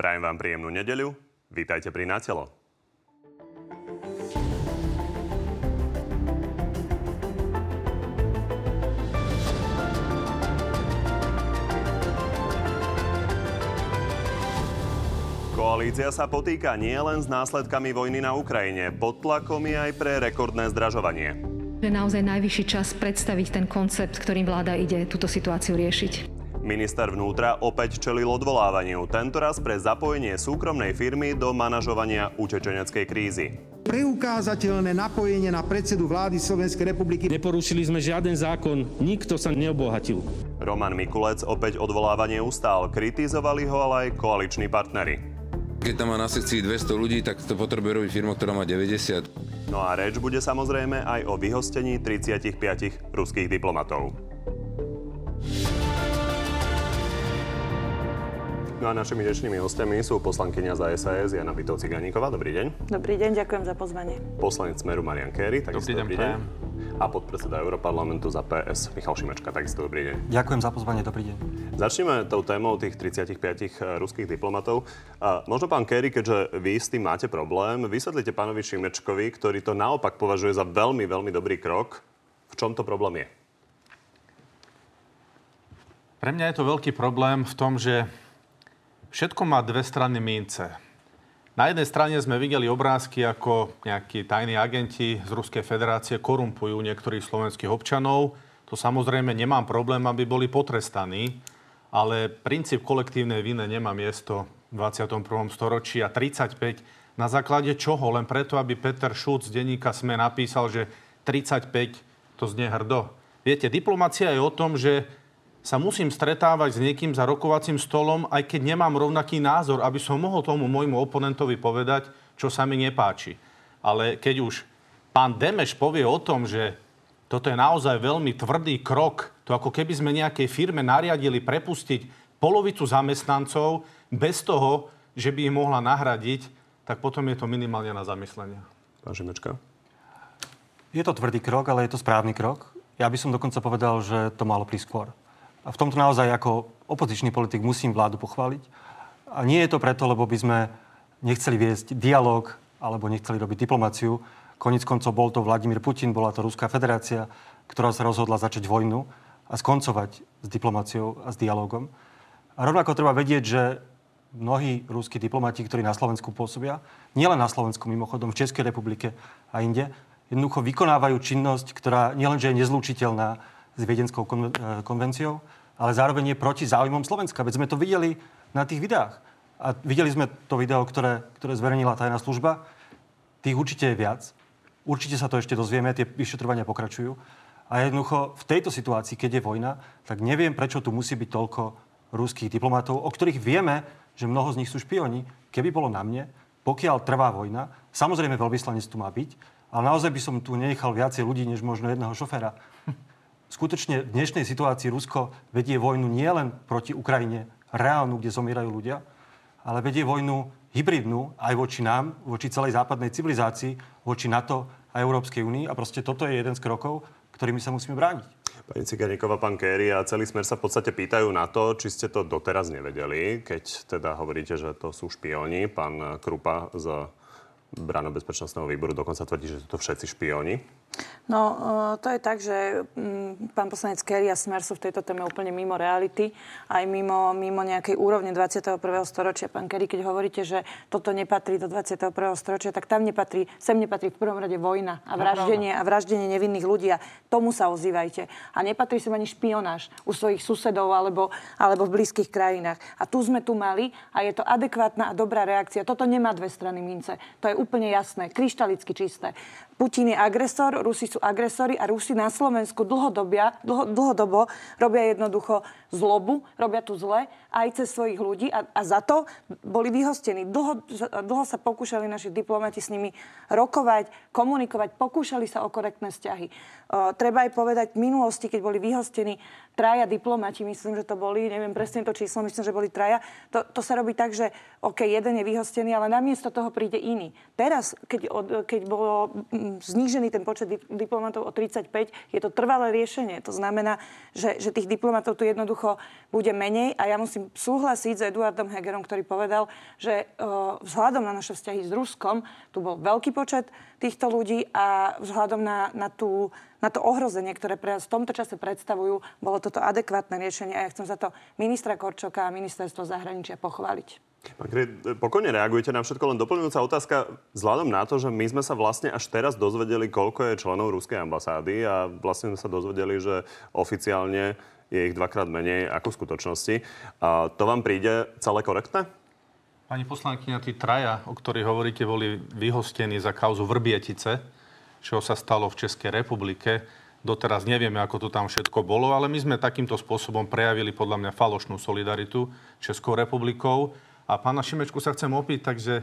Prajem vám príjemnú nedeľu. Vítajte pri Natelo. Koalícia sa potýka nielen s následkami vojny na Ukrajine, pod tlakom je aj pre rekordné zdražovanie. Je naozaj najvyšší čas predstaviť ten koncept, ktorým vláda ide túto situáciu riešiť. Minister vnútra opäť čelil odvolávaniu, tentoraz pre zapojenie súkromnej firmy do manažovania utečeneckej krízy. Preukázateľné napojenie na predsedu vlády Slovenskej republiky. Neporušili sme žiaden zákon, nikto sa neobohatil. Roman Mikulec opäť odvolávanie ustál, kritizovali ho ale aj koaliční partnery. Keď tam má na sekcii 200 ľudí, tak to potrebuje robiť firma, ktorá má 90. No a reč bude samozrejme aj o vyhostení 35 ruských diplomatov. No a našimi dnešnými hostiami sú poslankyňa za SAS Jana Bytov Ciganíková. Dobrý deň. Dobrý deň, ďakujem za pozvanie. Poslanec Smeru Marian Kerry. Dobrý deň, dobrý deň. A podpredseda Europarlamentu za PS Michal Šimečka. Takisto dobrý deň. Ďakujem za pozvanie, dobrý deň. Začneme tou témou tých 35 ruských diplomatov. A možno pán Kerry, keďže vy s tým máte problém, vysvetlite pánovi Šimečkovi, ktorý to naopak považuje za veľmi, veľmi dobrý krok. V čom to problém je? Pre mňa je to veľký problém v tom, že Všetko má dve strany mince. Na jednej strane sme videli obrázky, ako nejakí tajní agenti z Ruskej federácie korumpujú niektorých slovenských občanov. To samozrejme nemám problém, aby boli potrestaní, ale princíp kolektívnej viny nemá miesto v 21. storočí a 35 na základe čoho? Len preto, aby Peter Šúc z denníka SME napísal, že 35 to znie hrdo. Viete, diplomacia je o tom, že sa musím stretávať s niekým za rokovacím stolom, aj keď nemám rovnaký názor, aby som mohol tomu môjmu oponentovi povedať, čo sa mi nepáči. Ale keď už pán Demeš povie o tom, že toto je naozaj veľmi tvrdý krok, to ako keby sme nejakej firme nariadili prepustiť polovicu zamestnancov bez toho, že by ich mohla nahradiť, tak potom je to minimálne na zamyslenie. Pán Žimečka? Je to tvrdý krok, ale je to správny krok. Ja by som dokonca povedal, že to malo prísť skôr. A v tomto naozaj ako opozičný politik musím vládu pochváliť. A nie je to preto, lebo by sme nechceli viesť dialog alebo nechceli robiť diplomáciu. Koniec koncov bol to Vladimír Putin, bola to Ruská federácia, ktorá sa rozhodla začať vojnu a skoncovať s diplomáciou a s dialogom. A rovnako treba vedieť, že mnohí ruskí diplomati, ktorí na Slovensku pôsobia, nielen na Slovensku mimochodom, v Českej republike a inde, jednoducho vykonávajú činnosť, ktorá nielenže je nezlúčiteľná s Viedenskou e, konvenciou, ale zároveň je proti záujmom Slovenska. Veď sme to videli na tých videách. A videli sme to video, ktoré, ktoré zverejnila tajná služba. Tých určite je viac. Určite sa to ešte dozvieme, tie vyšetrovania pokračujú. A jednoducho v tejto situácii, keď je vojna, tak neviem, prečo tu musí byť toľko ruských diplomatov, o ktorých vieme, že mnoho z nich sú špioni. Keby bolo na mne, pokiaľ trvá vojna, samozrejme veľvyslanec tu má byť, ale naozaj by som tu nenechal viacej ľudí, než možno jedného šoféra skutočne v dnešnej situácii Rusko vedie vojnu nielen proti Ukrajine, reálnu, kde zomierajú ľudia, ale vedie vojnu hybridnú aj voči nám, voči celej západnej civilizácii, voči NATO a Európskej únii. A proste toto je jeden z krokov, ktorými sa musíme brániť. Pani Ciganíková, pán Kéry a celý smer sa v podstate pýtajú na to, či ste to doteraz nevedeli, keď teda hovoríte, že to sú špioni. Pán Krupa z Brano bezpečnostného výboru dokonca tvrdí, že sú to všetci špioni. No, e, to je tak, že mm, pán poslanec Kerry a Smer sú v tejto téme úplne mimo reality, aj mimo, mimo nejakej úrovne 21. storočia. Pán Kerry, keď hovoríte, že toto nepatrí do 21. storočia, tak tam nepatrí, sem nepatrí v prvom rade vojna a vraždenie, a vraždenie nevinných ľudí a tomu sa ozývajte. A nepatrí sem ani špionáž u svojich susedov alebo, alebo v blízkych krajinách. A tu sme tu mali a je to adekvátna a dobrá reakcia. Toto nemá dve strany mince. To je úplne jasné, kryštalicky čisté. Putin je agresor, Rusi sú agresori a Rusi na Slovensku dlhodobia, dlho, dlhodobo robia jednoducho zlobu, robia tu zle aj cez svojich ľudí a, a za to boli vyhostení. Dlho, dlho sa pokúšali naši diplomati s nimi rokovať, komunikovať, pokúšali sa o korektné vzťahy. Uh, treba aj povedať, v minulosti, keď boli vyhostení traja diplomati, myslím, že to boli, neviem presne to číslo, myslím, že boli traja, to, to sa robí tak, že OK, jeden je vyhostený, ale namiesto toho príde iný. Teraz, keď, od, keď bolo znížený ten počet diplomatov o 35, je to trvalé riešenie. To znamená, že, že tých diplomatov tu jednoducho bude menej a ja musím súhlasiť s Eduardom Hegerom, ktorý povedal, že uh, vzhľadom na naše vzťahy s Ruskom tu bol veľký počet týchto ľudí a vzhľadom na, na tú na to ohrozenie, ktoré pre nás v tomto čase predstavujú, bolo toto adekvátne riešenie a ja chcem za to ministra Korčoka a ministerstvo zahraničia pochváliť. Pán Kry, pokojne reagujte na všetko, len doplňujúca otázka. Vzhľadom na to, že my sme sa vlastne až teraz dozvedeli, koľko je členov ruskej ambasády a vlastne sme sa dozvedeli, že oficiálne je ich dvakrát menej ako v skutočnosti. A to vám príde celé korektné? Pani poslankyňa, tí traja, o ktorých hovoríte, boli vyhostení za kauzu Vrbietice čo sa stalo v Českej republike. Doteraz nevieme, ako to tam všetko bolo, ale my sme takýmto spôsobom prejavili podľa mňa falošnú solidaritu Českou republikou. A pána Šimečku sa chcem opýtať, že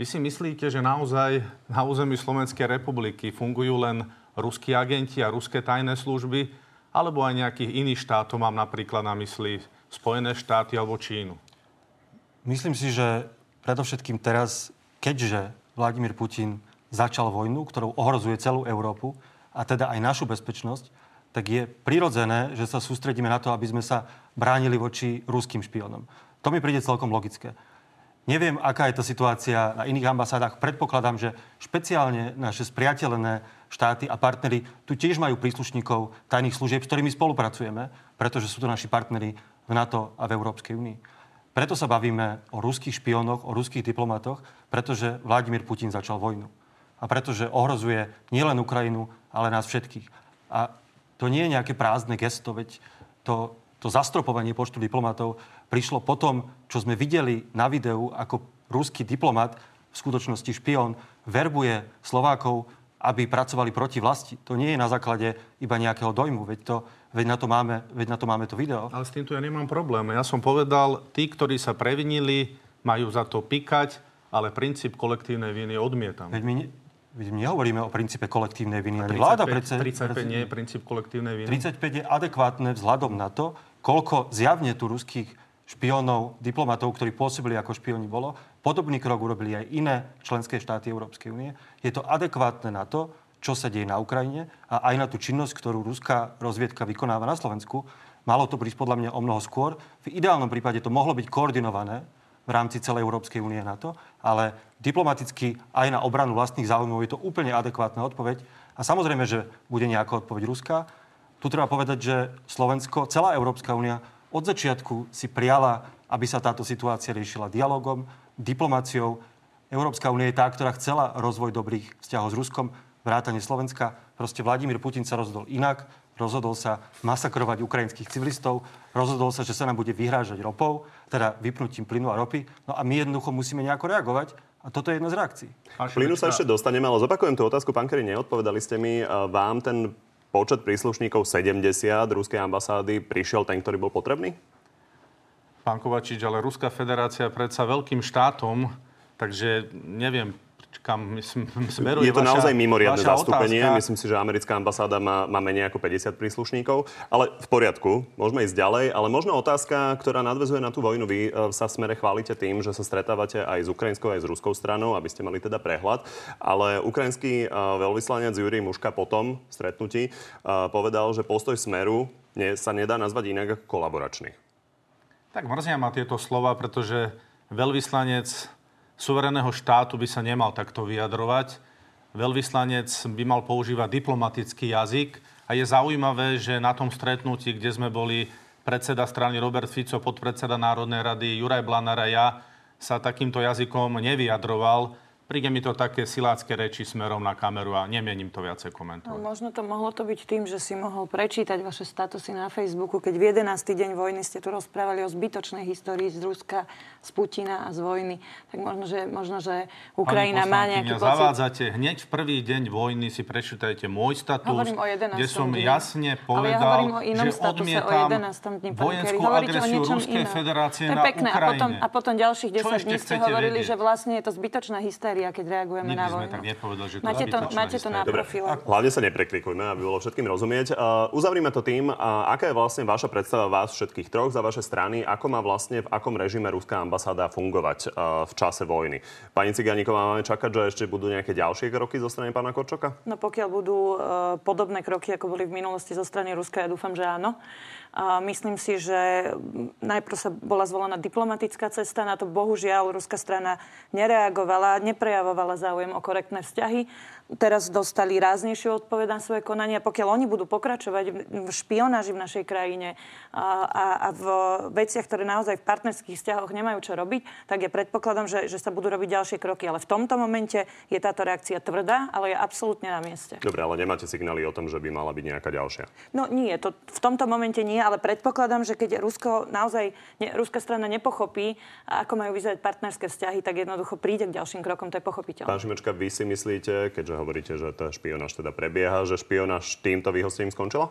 vy si myslíte, že naozaj na území Slovenskej republiky fungujú len ruskí agenti a ruské tajné služby, alebo aj nejakých iných štátov, mám napríklad na mysli Spojené štáty alebo Čínu? Myslím si, že predovšetkým teraz, keďže Vladimír Putin začal vojnu, ktorou ohrozuje celú Európu a teda aj našu bezpečnosť, tak je prirodzené, že sa sústredíme na to, aby sme sa bránili voči ruským špionom. To mi príde celkom logické. Neviem, aká je to situácia na iných ambasádach. Predpokladám, že špeciálne naše spriateľené štáty a partnery tu tiež majú príslušníkov tajných služieb, s ktorými spolupracujeme, pretože sú to naši partnery v NATO a v Európskej únii. Preto sa bavíme o ruských špionoch, o ruských diplomatoch, pretože Vladimír Putin začal vojnu a pretože ohrozuje nielen Ukrajinu, ale nás všetkých. A to nie je nejaké prázdne gesto, veď to, to zastropovanie počtu diplomatov prišlo po tom, čo sme videli na videu, ako ruský diplomat, v skutočnosti špión, verbuje Slovákov, aby pracovali proti vlasti. To nie je na základe iba nejakého dojmu, veď, to, veď, na, to máme, veď na to máme to video. Ale s týmto ja nemám problém. Ja som povedal, tí, ktorí sa previnili, majú za to pikať, ale princíp kolektívnej viny odmietam. Veď my, nehovoríme o princípe kolektívnej viny. 35, vláda predsa, 35 predsa, nie je princíp kolektívnej viny. 35 je adekvátne vzhľadom na to, koľko zjavne tu ruských špionov, diplomatov, ktorí pôsobili ako špioni bolo. Podobný krok urobili aj iné členské štáty Európskej únie. Je to adekvátne na to, čo sa deje na Ukrajine a aj na tú činnosť, ktorú ruská rozviedka vykonáva na Slovensku. Malo to prísť podľa mňa o mnoho skôr. V ideálnom prípade to mohlo byť koordinované v rámci celej Európskej únie na to, ale diplomaticky aj na obranu vlastných záujmov je to úplne adekvátna odpoveď. A samozrejme, že bude nejaká odpoveď Ruska. Tu treba povedať, že Slovensko, celá Európska únia od začiatku si prijala, aby sa táto situácia riešila dialogom, diplomáciou. Európska únia je tá, ktorá chcela rozvoj dobrých vzťahov s Ruskom, vrátane Slovenska. Proste Vladimír Putin sa rozhodol inak rozhodol sa masakrovať ukrajinských civilistov, rozhodol sa, že sa nám bude vyhrážať ropou, teda vypnutím plynu a ropy. No a my jednoducho musíme nejako reagovať. A toto je jedna z reakcií. Plynu sa ešte dostaneme, ale zopakujem tú otázku, pán Kerry, neodpovedali ste mi. Vám ten počet príslušníkov 70 ruskej ambasády prišiel ten, ktorý bol potrebný? Pán Kovačič, ale Ruská federácia predsa veľkým štátom, takže neviem, kam smeruje Je to vaša, naozaj mimoriadne zastúpenie. Otázka. Myslím si, že americká ambasáda má, má menej ako 50 príslušníkov. Ale v poriadku, môžeme ísť ďalej. Ale možno otázka, ktorá nadvezuje na tú vojnu. Vy e, sa v smere chválite tým, že sa stretávate aj s ukrajinskou, aj s ruskou stranou, aby ste mali teda prehľad. Ale ukrajinský e, veľvyslanec Jurij Muška potom v stretnutí e, povedal, že postoj smeru sa nedá nazvať inak ako kolaboračný. Tak mrzia ma tieto slova, pretože veľvyslanec suvereného štátu by sa nemal takto vyjadrovať. Veľvyslanec by mal používať diplomatický jazyk a je zaujímavé, že na tom stretnutí, kde sme boli predseda strany Robert Fico, podpredseda Národnej rady Juraj Blanár a ja, sa takýmto jazykom nevyjadroval príde mi to také silácké reči smerom na kameru a nemienim to viacej komentovať. No, možno to mohlo to byť tým, že si mohol prečítať vaše statusy na Facebooku, keď v 11. deň vojny ste tu rozprávali o zbytočnej histórii z Ruska, z Putina a z vojny. Tak možno, že, možno, že Ukrajina má nejaký pocit... zavádzate hneď v prvý deň vojny si prečítajte môj status, hovorím o 11. kde som dni. jasne povedal, Ale ja že odmietam o 11. dni, vojenskú agresiu Ruskej inom. federácie to je na pekné. Ukrajine. A potom, a potom ďalších 10 dní ste hovorili, vedieť? že vlastne je to zbytočná hysteria médiá, keď reagujeme Nikdy na vojnu. tak nepovedali, že to máte to, máte to na hysteria. profile. Hlavne sa nepreklikujme, aby bolo všetkým rozumieť. Uh, uzavrime to tým, uh, aká je vlastne vaša predstava vás všetkých troch za vaše strany, ako má vlastne v akom režime ruská ambasáda fungovať uh, v čase vojny. Pani Ciganíková, máme čakať, že ešte budú nejaké ďalšie kroky zo strany pána Korčoka? No pokiaľ budú e, podobné kroky, ako boli v minulosti zo strany Ruska, ja dúfam, že áno. Myslím si, že najprv sa bola zvolená diplomatická cesta, na to bohužiaľ ruská strana nereagovala, neprejavovala záujem o korektné vzťahy. Teraz dostali ráznejšiu odpoveď na svoje konania. Pokiaľ oni budú pokračovať v- špionáži v našej krajine a, a, a v veciach, ktoré naozaj v partnerských vzťahoch nemajú čo robiť, tak je predpokladom, že, že sa budú robiť ďalšie kroky. Ale v tomto momente je táto reakcia tvrdá, ale je absolútne na mieste. Dobre, ale nemáte signály o tom, že by mala byť nejaká ďalšia. No nie, to v tomto momente nie, ale predpokladám, že keď Rusko naozaj, ne, ruská strana nepochopí, ako majú vyzerať partnerské vzťahy, tak jednoducho príde k ďalším krokom, to je pochopiteľné. Pán Šimečka, vy si myslíte, keďže hovoríte, že tá špionáž teda prebieha, že špionáž týmto vyhostením skončila?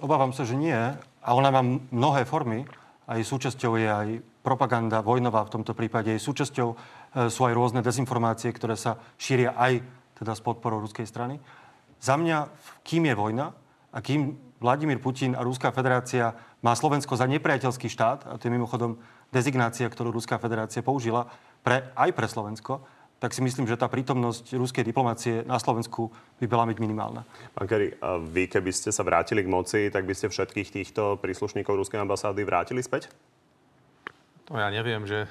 Obávam sa, že nie. A ona má mnohé formy. Aj súčasťou je aj propaganda vojnová v tomto prípade. Jej súčasťou e, sú aj rôzne dezinformácie, ktoré sa šíria aj teda s podporou ruskej strany. Za mňa, kým je vojna a kým Vladimír Putin a Ruská federácia má Slovensko za nepriateľský štát, a to je mimochodom dezignácia, ktorú Ruská federácia použila pre, aj pre Slovensko, tak si myslím, že tá prítomnosť ruskej diplomácie na Slovensku by mala byť minimálna. Pán Kerry, vy keby ste sa vrátili k moci, tak by ste všetkých týchto príslušníkov ruskej ambasády vrátili späť? To ja neviem, že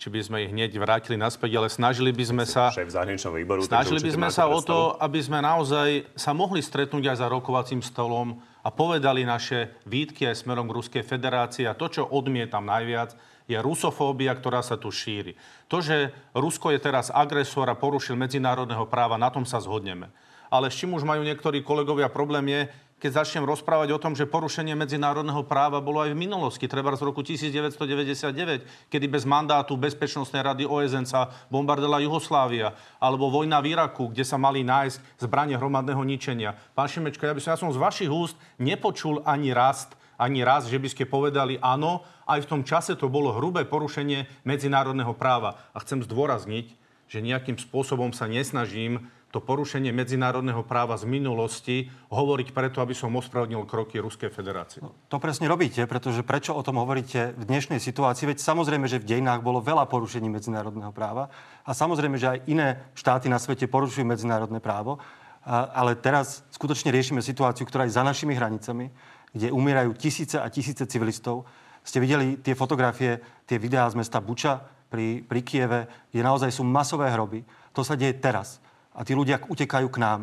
či by sme ich hneď vrátili naspäť, ale snažili by sme sa... Šéf zahraničného výboru. Snažili by sme sa o predstavu. to, aby sme naozaj sa mohli stretnúť aj za rokovacím stolom a povedali naše výtky aj smerom k Ruskej federácii. A to, čo odmietam najviac, je rusofóbia, ktorá sa tu šíri. To, že Rusko je teraz agresor a porušil medzinárodného práva, na tom sa zhodneme. Ale s čím už majú niektorí kolegovia problém je, keď začnem rozprávať o tom, že porušenie medzinárodného práva bolo aj v minulosti, treba z roku 1999, kedy bez mandátu Bezpečnostnej rady OSN sa bombardila Juhoslávia, alebo vojna v Iraku, kde sa mali nájsť zbranie hromadného ničenia. Pán Šimečka, ja by som, ja som z vašich úst nepočul ani raz, ani raz, že by ste povedali áno, aj v tom čase to bolo hrubé porušenie medzinárodného práva. A chcem zdôrazniť, že nejakým spôsobom sa nesnažím to porušenie medzinárodného práva z minulosti hovoriť preto, aby som ospravedlnil kroky Ruskej federácie. To presne robíte, pretože prečo o tom hovoríte v dnešnej situácii? Veď samozrejme, že v dejinách bolo veľa porušení medzinárodného práva a samozrejme, že aj iné štáty na svete porušujú medzinárodné právo. Ale teraz skutočne riešime situáciu, ktorá je za našimi hranicami, kde umierajú tisíce a tisíce civilistov. Ste videli tie fotografie, tie videá z mesta Buča pri, pri Kieve, kde naozaj sú masové hroby. To sa deje teraz. A tí ľudia utekajú k nám.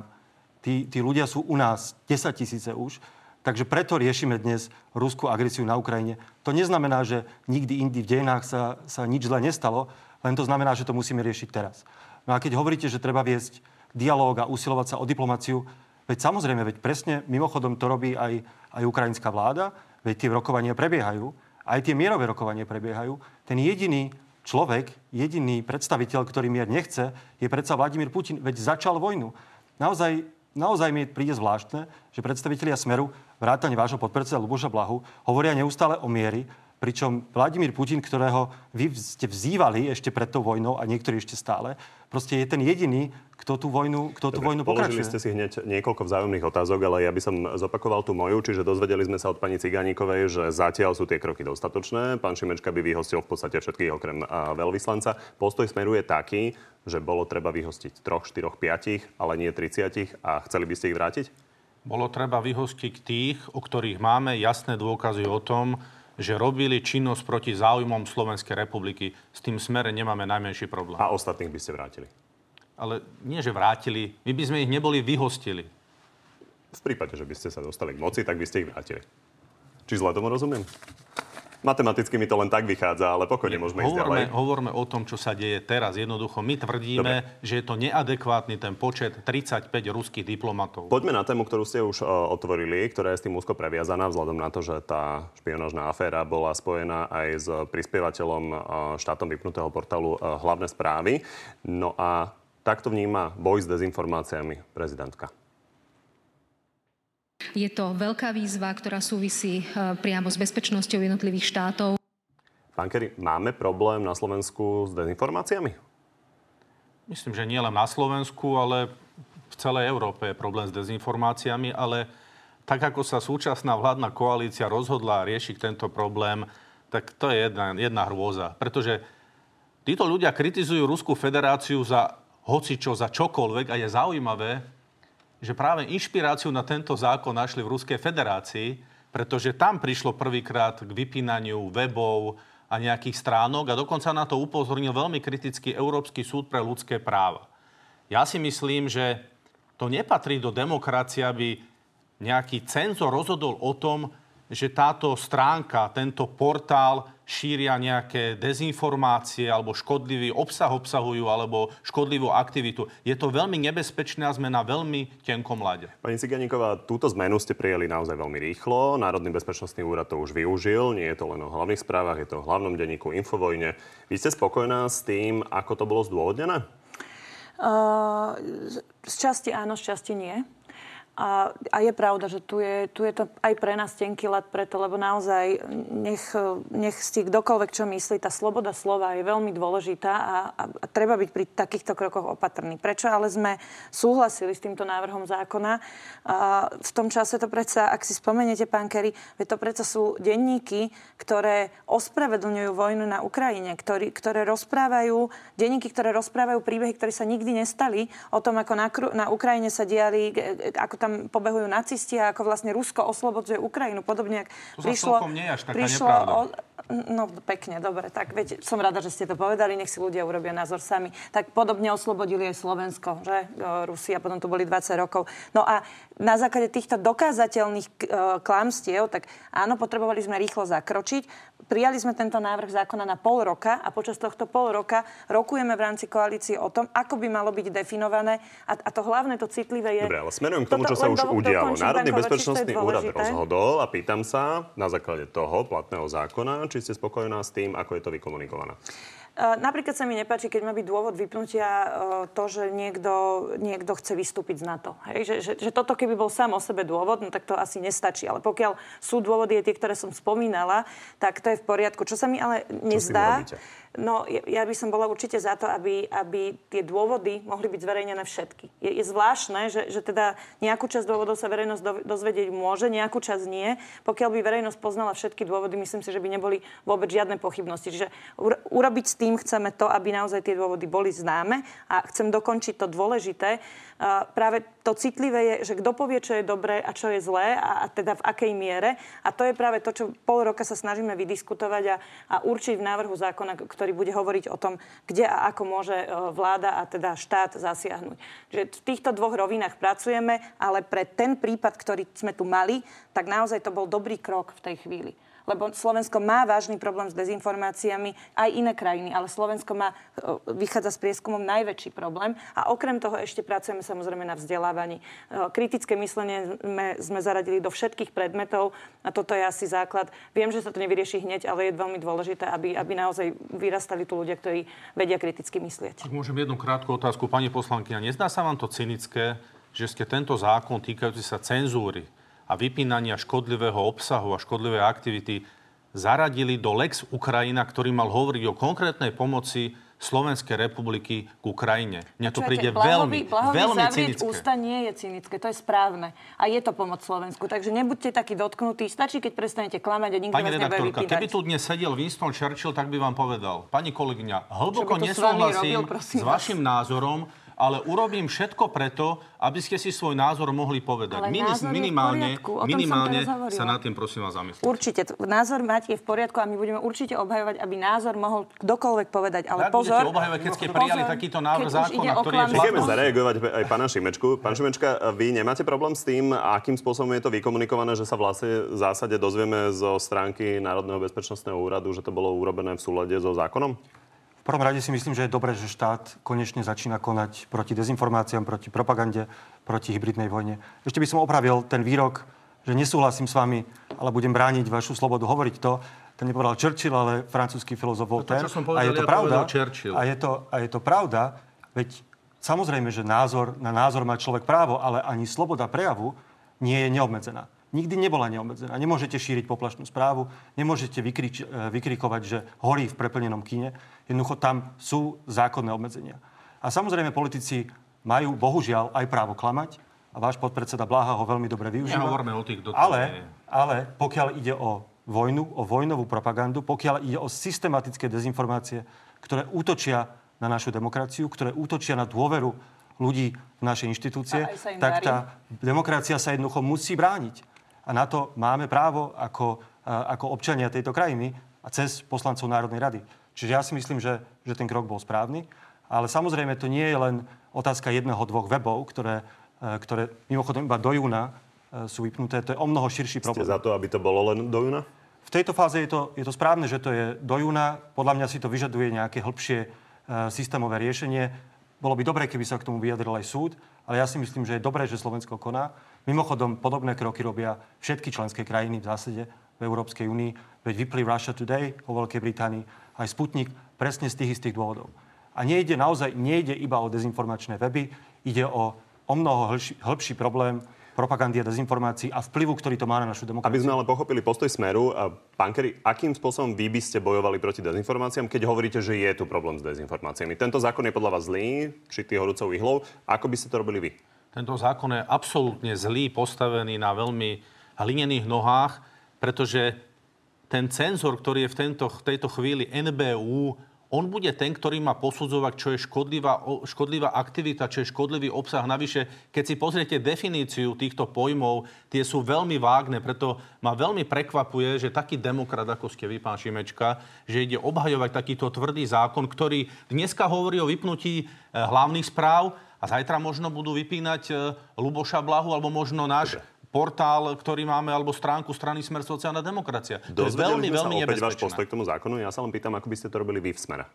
Tí, tí ľudia sú u nás 10 tisíce už. Takže preto riešime dnes ruskú agresiu na Ukrajine. To neznamená, že nikdy indy v dejinách sa, sa nič zle nestalo, len to znamená, že to musíme riešiť teraz. No a keď hovoríte, že treba viesť dialóg a usilovať sa o diplomáciu, veď samozrejme, veď presne mimochodom to robí aj, aj ukrajinská vláda, veď tie rokovania prebiehajú, aj tie mierové rokovania prebiehajú. Ten jediný človek, jediný predstaviteľ, ktorý mier nechce, je predsa Vladimír Putin, veď začal vojnu. Naozaj, naozaj mi príde zvláštne, že predstavitelia Smeru, vrátane vášho podpredseda Luboša Blahu, hovoria neustále o miery, pričom Vladimír Putin, ktorého vy ste vzývali ešte pred tou vojnou a niektorí ešte stále, proste je ten jediný, kto tú vojnu, kto tú vojnu Položili pokračuje. ste si hneď niekoľko vzájomných otázok, ale ja by som zopakoval tú moju, čiže dozvedeli sme sa od pani Ciganíkovej, že zatiaľ sú tie kroky dostatočné. Pán Šimečka by vyhostil v podstate všetkých okrem veľvyslanca. Postoj smeru je taký, že bolo treba vyhostiť troch, štyroch, piatich, ale nie 30 a chceli by ste ich vrátiť? Bolo treba vyhostiť tých, o ktorých máme jasné dôkazy o tom, že robili činnosť proti záujmom Slovenskej republiky. S tým smere nemáme najmenší problém. A ostatných by ste vrátili. Ale nie, že vrátili. My by sme ich neboli vyhostili. V prípade, že by ste sa dostali k moci, tak by ste ich vrátili. Či zle tomu rozumiem? Matematicky mi to len tak vychádza, ale pokojne môžeme ísť ďalej. Hovorme, hovorme o tom, čo sa deje teraz. Jednoducho, my tvrdíme, Dobre. že je to neadekvátny ten počet 35 ruských diplomatov. Poďme na tému, ktorú ste už uh, otvorili, ktorá je s tým úzko previazaná, vzhľadom na to, že tá špionážna aféra bola spojená aj s prispievateľom uh, štátom vypnutého portálu uh, Hlavné správy. No a takto vníma boj s dezinformáciami prezidentka. Je to veľká výzva, ktorá súvisí e, priamo s bezpečnosťou jednotlivých štátov. Pán Kerry, máme problém na Slovensku s dezinformáciami? myslím, že nie len na Slovensku, ale v celej Európe je problém s dezinformáciami, ale tak ako sa súčasná vládna koalícia rozhodla riešiť tento problém, tak to je jedna, jedna hrôza. Pretože títo ľudia kritizujú Ruskú federáciu za hocičo, za čokoľvek a je zaujímavé, že práve inšpiráciu na tento zákon našli v Ruskej federácii, pretože tam prišlo prvýkrát k vypínaniu webov a nejakých stránok a dokonca na to upozornil veľmi kritický Európsky súd pre ľudské práva. Ja si myslím, že to nepatrí do demokracie, aby nejaký cenzor rozhodol o tom, že táto stránka, tento portál šíria nejaké dezinformácie alebo škodlivý obsah obsahujú alebo škodlivú aktivitu. Je to veľmi nebezpečné a sme na veľmi tenkom lade. Pani Ciganíková, túto zmenu ste prijeli naozaj veľmi rýchlo. Národný bezpečnostný úrad to už využil. Nie je to len o hlavných správach, je to o hlavnom denníku Infovojne. Vy ste spokojná s tým, ako to bolo zdôvodnené? Uh, z časti áno, z časti nie. A, a je pravda, že tu je, tu je to aj pre nás tenký lat preto, lebo naozaj nech, nech si kdokoľvek čo myslí, tá sloboda slova je veľmi dôležitá a, a, a treba byť pri takýchto krokoch opatrný. Prečo ale sme súhlasili s týmto návrhom zákona? A v tom čase to predsa, ak si spomeniete, pán Kerry, to predsa sú denníky, ktoré ospravedlňujú vojnu na Ukrajine, ktorý, ktoré rozprávajú, denníky, ktoré rozprávajú príbehy, ktoré sa nikdy nestali, o tom, ako na, na Ukrajine sa diali, ako tam tam pobehujú nacisti a ako vlastne Rusko oslobodzuje Ukrajinu. Podobne, ak to prišlo, nie až taká prišlo o, No pekne, dobre. Tak veď, som rada, že ste to povedali, nech si ľudia urobia názor sami. Tak podobne oslobodili aj Slovensko, že? Rusi a potom tu boli 20 rokov. No a na základe týchto dokázateľných klamstiev, tak áno, potrebovali sme rýchlo zakročiť. Prijali sme tento návrh zákona na pol roka a počas tohto pol roka rokujeme v rámci koalície o tom, ako by malo byť definované. A, a to hlavné, to citlivé je... Dobre, ale smerujem k tomu, čo sa už do, udialo. Národný bezpečnostný úrad rozhodol a pýtam sa na základe toho platného zákona, či ste spokojná s tým, ako je to vykomunikované. Napríklad sa mi nepáči, keď má byť dôvod vypnutia to, že niekto, niekto chce vystúpiť z NATO. Hej? Že, že, že toto keby bol sám o sebe dôvod, no tak to asi nestačí. Ale pokiaľ sú dôvody tie, ktoré som spomínala, tak to je v poriadku. Čo sa mi ale nezdá... No, ja by som bola určite za to, aby, aby tie dôvody mohli byť zverejnené všetky. Je, je zvláštne, že, že teda nejakú časť dôvodov sa verejnosť do, dozvedieť môže, nejakú časť nie. Pokiaľ by verejnosť poznala všetky dôvody, myslím si, že by neboli vôbec žiadne pochybnosti. Čiže urobiť s tým chceme to, aby naozaj tie dôvody boli známe a chcem dokončiť to dôležité, práve to citlivé je, že kto povie, čo je dobré a čo je zlé a, a teda v akej miere. A to je práve to, čo pol roka sa snažíme vydiskutovať a, a určiť v návrhu zákona, ktorý bude hovoriť o tom, kde a ako môže e, vláda a teda štát zasiahnuť. Že v týchto dvoch rovinách pracujeme, ale pre ten prípad, ktorý sme tu mali, tak naozaj to bol dobrý krok v tej chvíli lebo Slovensko má vážny problém s dezinformáciami, aj iné krajiny, ale Slovensko má, e, vychádza s prieskumom najväčší problém a okrem toho ešte pracujeme samozrejme na vzdelávaní. E, kritické myslenie sme, sme zaradili do všetkých predmetov a toto je asi základ. Viem, že sa to nevyrieši hneď, ale je veľmi dôležité, aby, aby naozaj vyrastali tu ľudia, ktorí vedia kriticky myslieť. Ak môžem jednu krátku otázku, pani poslankyňa. Nezdá sa vám to cynické, že ste tento zákon týkajúci sa cenzúry a vypínania škodlivého obsahu a škodlivé aktivity zaradili do Lex Ukrajina, ktorý mal hovoriť o konkrétnej pomoci Slovenskej republiky k Ukrajine. Mňa to príde veľmi, blahovi veľmi cynické. ústa nie je cynické, to je správne. A je to pomoc Slovensku. Takže nebuďte takí dotknutí. Stačí, keď prestanete klamať a nikto Pani vás nebude keby tu dnes sedel Winston Churchill, tak by vám povedal, pani kolegyňa, hlboko nesúhlasím s, s vašim názorom, ale urobím všetko preto, aby ste si svoj názor mohli povedať. Ale Minis, minimálne minimálne sa nad tým prosím vás zamyslieť. Určite. Názor máte je v poriadku a my budeme určite obhajovať, aby názor mohol kdokoľvek povedať. Ale tak pozor. obhajovať, keď ste prijali pozor, takýto návrh zákona, ktorý je Nechajme zareagovať aj pána Šimečku. Pán Šimečka, vy nemáte problém s tým, akým spôsobom je to vykomunikované, že sa vlastne v zásade dozvieme zo stránky Národného bezpečnostného úradu, že to bolo urobené v súlade so zákonom? Prvom rade si myslím, že je dobré, že štát konečne začína konať proti dezinformáciám, proti propagande, proti hybridnej vojne. Ešte by som opravil ten výrok, že nesúhlasím s vami, ale budem brániť vašu slobodu hovoriť to. Ten nepovedal Churchill, ale francúzsky filozof Voltaire. To, čo som povedal, a je to ja pravda. A je to, a je to pravda, veď samozrejme, že názor, na názor má človek právo, ale ani sloboda prejavu nie je neobmedzená nikdy nebola neobmedzená. Nemôžete šíriť poplašnú správu, nemôžete vykrič, e, vykrikovať, že horí v preplnenom kine. Jednoducho tam sú zákonné obmedzenia. A samozrejme politici majú bohužiaľ aj právo klamať a váš podpredseda Bláha ho veľmi dobre využíva. Nehovorme o tých, kto to ale, ale pokiaľ ide o vojnu, o vojnovú propagandu, pokiaľ ide o systematické dezinformácie, ktoré útočia na našu demokraciu, ktoré útočia na dôveru ľudí v naše inštitúcie, tak darí. tá demokracia sa jednoducho musí brániť. A na to máme právo ako, ako občania tejto krajiny a cez poslancov Národnej rady. Čiže ja si myslím, že, že ten krok bol správny. Ale samozrejme, to nie je len otázka jedného, dvoch webov, ktoré, e, ktoré mimochodom iba do júna e, sú vypnuté. To je o mnoho širší Ste problém. za to, aby to bolo len do júna? V tejto fáze je to, je to správne, že to je do júna. Podľa mňa si to vyžaduje nejaké hĺbšie e, systémové riešenie. Bolo by dobré, keby sa k tomu vyjadril aj súd, ale ja si myslím, že je dobré, že Slovensko koná. Mimochodom, podobné kroky robia všetky členské krajiny v zásade v Európskej únii. Veď vyplý Russia Today vo Veľkej Británii, aj Sputnik, presne z tých istých dôvodov. A nejde naozaj, nejde iba o dezinformačné weby, ide o o mnoho hĺbší, hĺbší problém propagandy a dezinformácií a vplyvu, ktorý to má na našu demokraciu. Aby sme ale pochopili postoj Smeru, pán Kerry, akým spôsobom vy by ste bojovali proti dezinformáciám, keď hovoríte, že je tu problém s dezinformáciami? Tento zákon je podľa vás zlý, šitý horúcou ihlou. Ako by ste to robili vy? Tento zákon je absolútne zlý, postavený na veľmi hlinených nohách, pretože ten cenzor, ktorý je v tento, tejto chvíli NBU, on bude ten, ktorý má posudzovať, čo je škodlivá, škodlivá aktivita, čo je škodlivý obsah. Navyše, keď si pozriete definíciu týchto pojmov, tie sú veľmi vágne, preto ma veľmi prekvapuje, že taký demokrat, ako ste vy, pán Šimečka, že ide obhajovať takýto tvrdý zákon, ktorý dneska hovorí o vypnutí e, hlavných správ a zajtra možno budú vypínať e, Luboša Blahu alebo možno náš portál, ktorý máme, alebo stránku strany Smer sociálna demokracia. To je veľmi, sme sa veľmi opäť váš nebezpečné. postoj k tomu zákonu. Ja sa len pýtam, ako by ste to robili vy v Smere.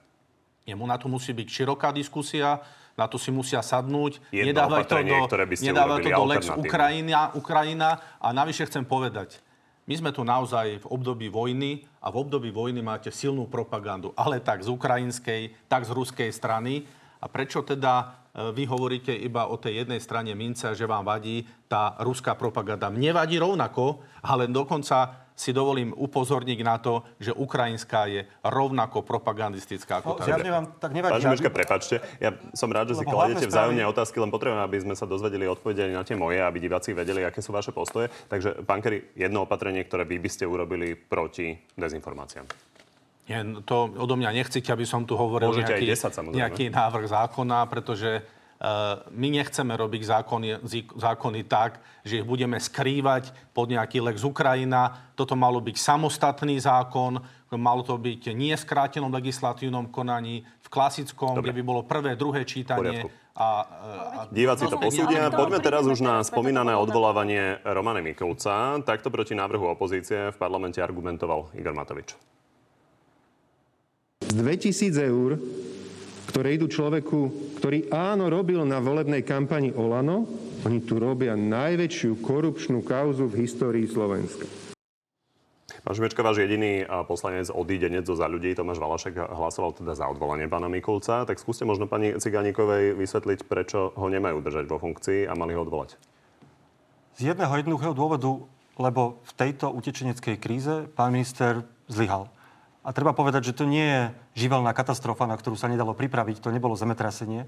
Jemu na to musí byť široká diskusia, na to si musia sadnúť. Jedno Nedávať to do, nedávať to do Lex. Ukrajina, Ukrajina. A navyše chcem povedať, my sme tu naozaj v období vojny a v období vojny máte silnú propagandu, ale tak z ukrajinskej, tak z ruskej strany. A prečo teda vy hovoríte iba o tej jednej strane mince, že vám vadí tá ruská propaganda? Mne vadí rovnako, ale dokonca si dovolím upozorniť na to, že ukrajinská je rovnako propagandistická ako tá zjavne vám tak nevadí. Pán Šimečka, aby- prepačte. Ja som rád, že si hlavné kladete správy- vzájomne otázky, len potrebujem, aby sme sa dozvedeli odpovede na tie moje, aby diváci vedeli, aké sú vaše postoje. Takže, pán Kerry, jedno opatrenie, ktoré vy by ste urobili proti dezinformáciám. Nie, to odo mňa nechcete, aby som tu hovoril Môžete aj nejaký, 10 samozrejme. nejaký návrh zákona, pretože uh, my nechceme robiť zákony, zákony tak, že ich budeme skrývať pod nejaký lex Ukrajina. Toto malo byť samostatný zákon, malo to byť nie v skrátenom legislatívnom konaní, v klasickom, Dobre. kde by bolo prvé, druhé čítanie. poriadku. A, uh, Diváci to posúdia. Poďme teraz už na spomínané odvolávanie Romana Mikulca. Takto proti návrhu opozície v parlamente argumentoval Igor Matovič. Z 2000 eur, ktoré idú človeku, ktorý áno robil na volebnej kampani Olano, oni tu robia najväčšiu korupčnú kauzu v histórii Slovenska. Pán Šimečka, váš jediný poslanec odídenec zo za ľudí, Tomáš Valašek, hlasoval teda za odvolanie pána Mikulca. Tak skúste možno pani Cigánikovej vysvetliť, prečo ho nemajú držať vo funkcii a mali ho odvolať. Z jedného jednoduchého dôvodu, lebo v tejto utečeneckej kríze pán minister zlyhal. A treba povedať, že to nie je živelná katastrofa, na ktorú sa nedalo pripraviť, to nebolo zemetrasenie.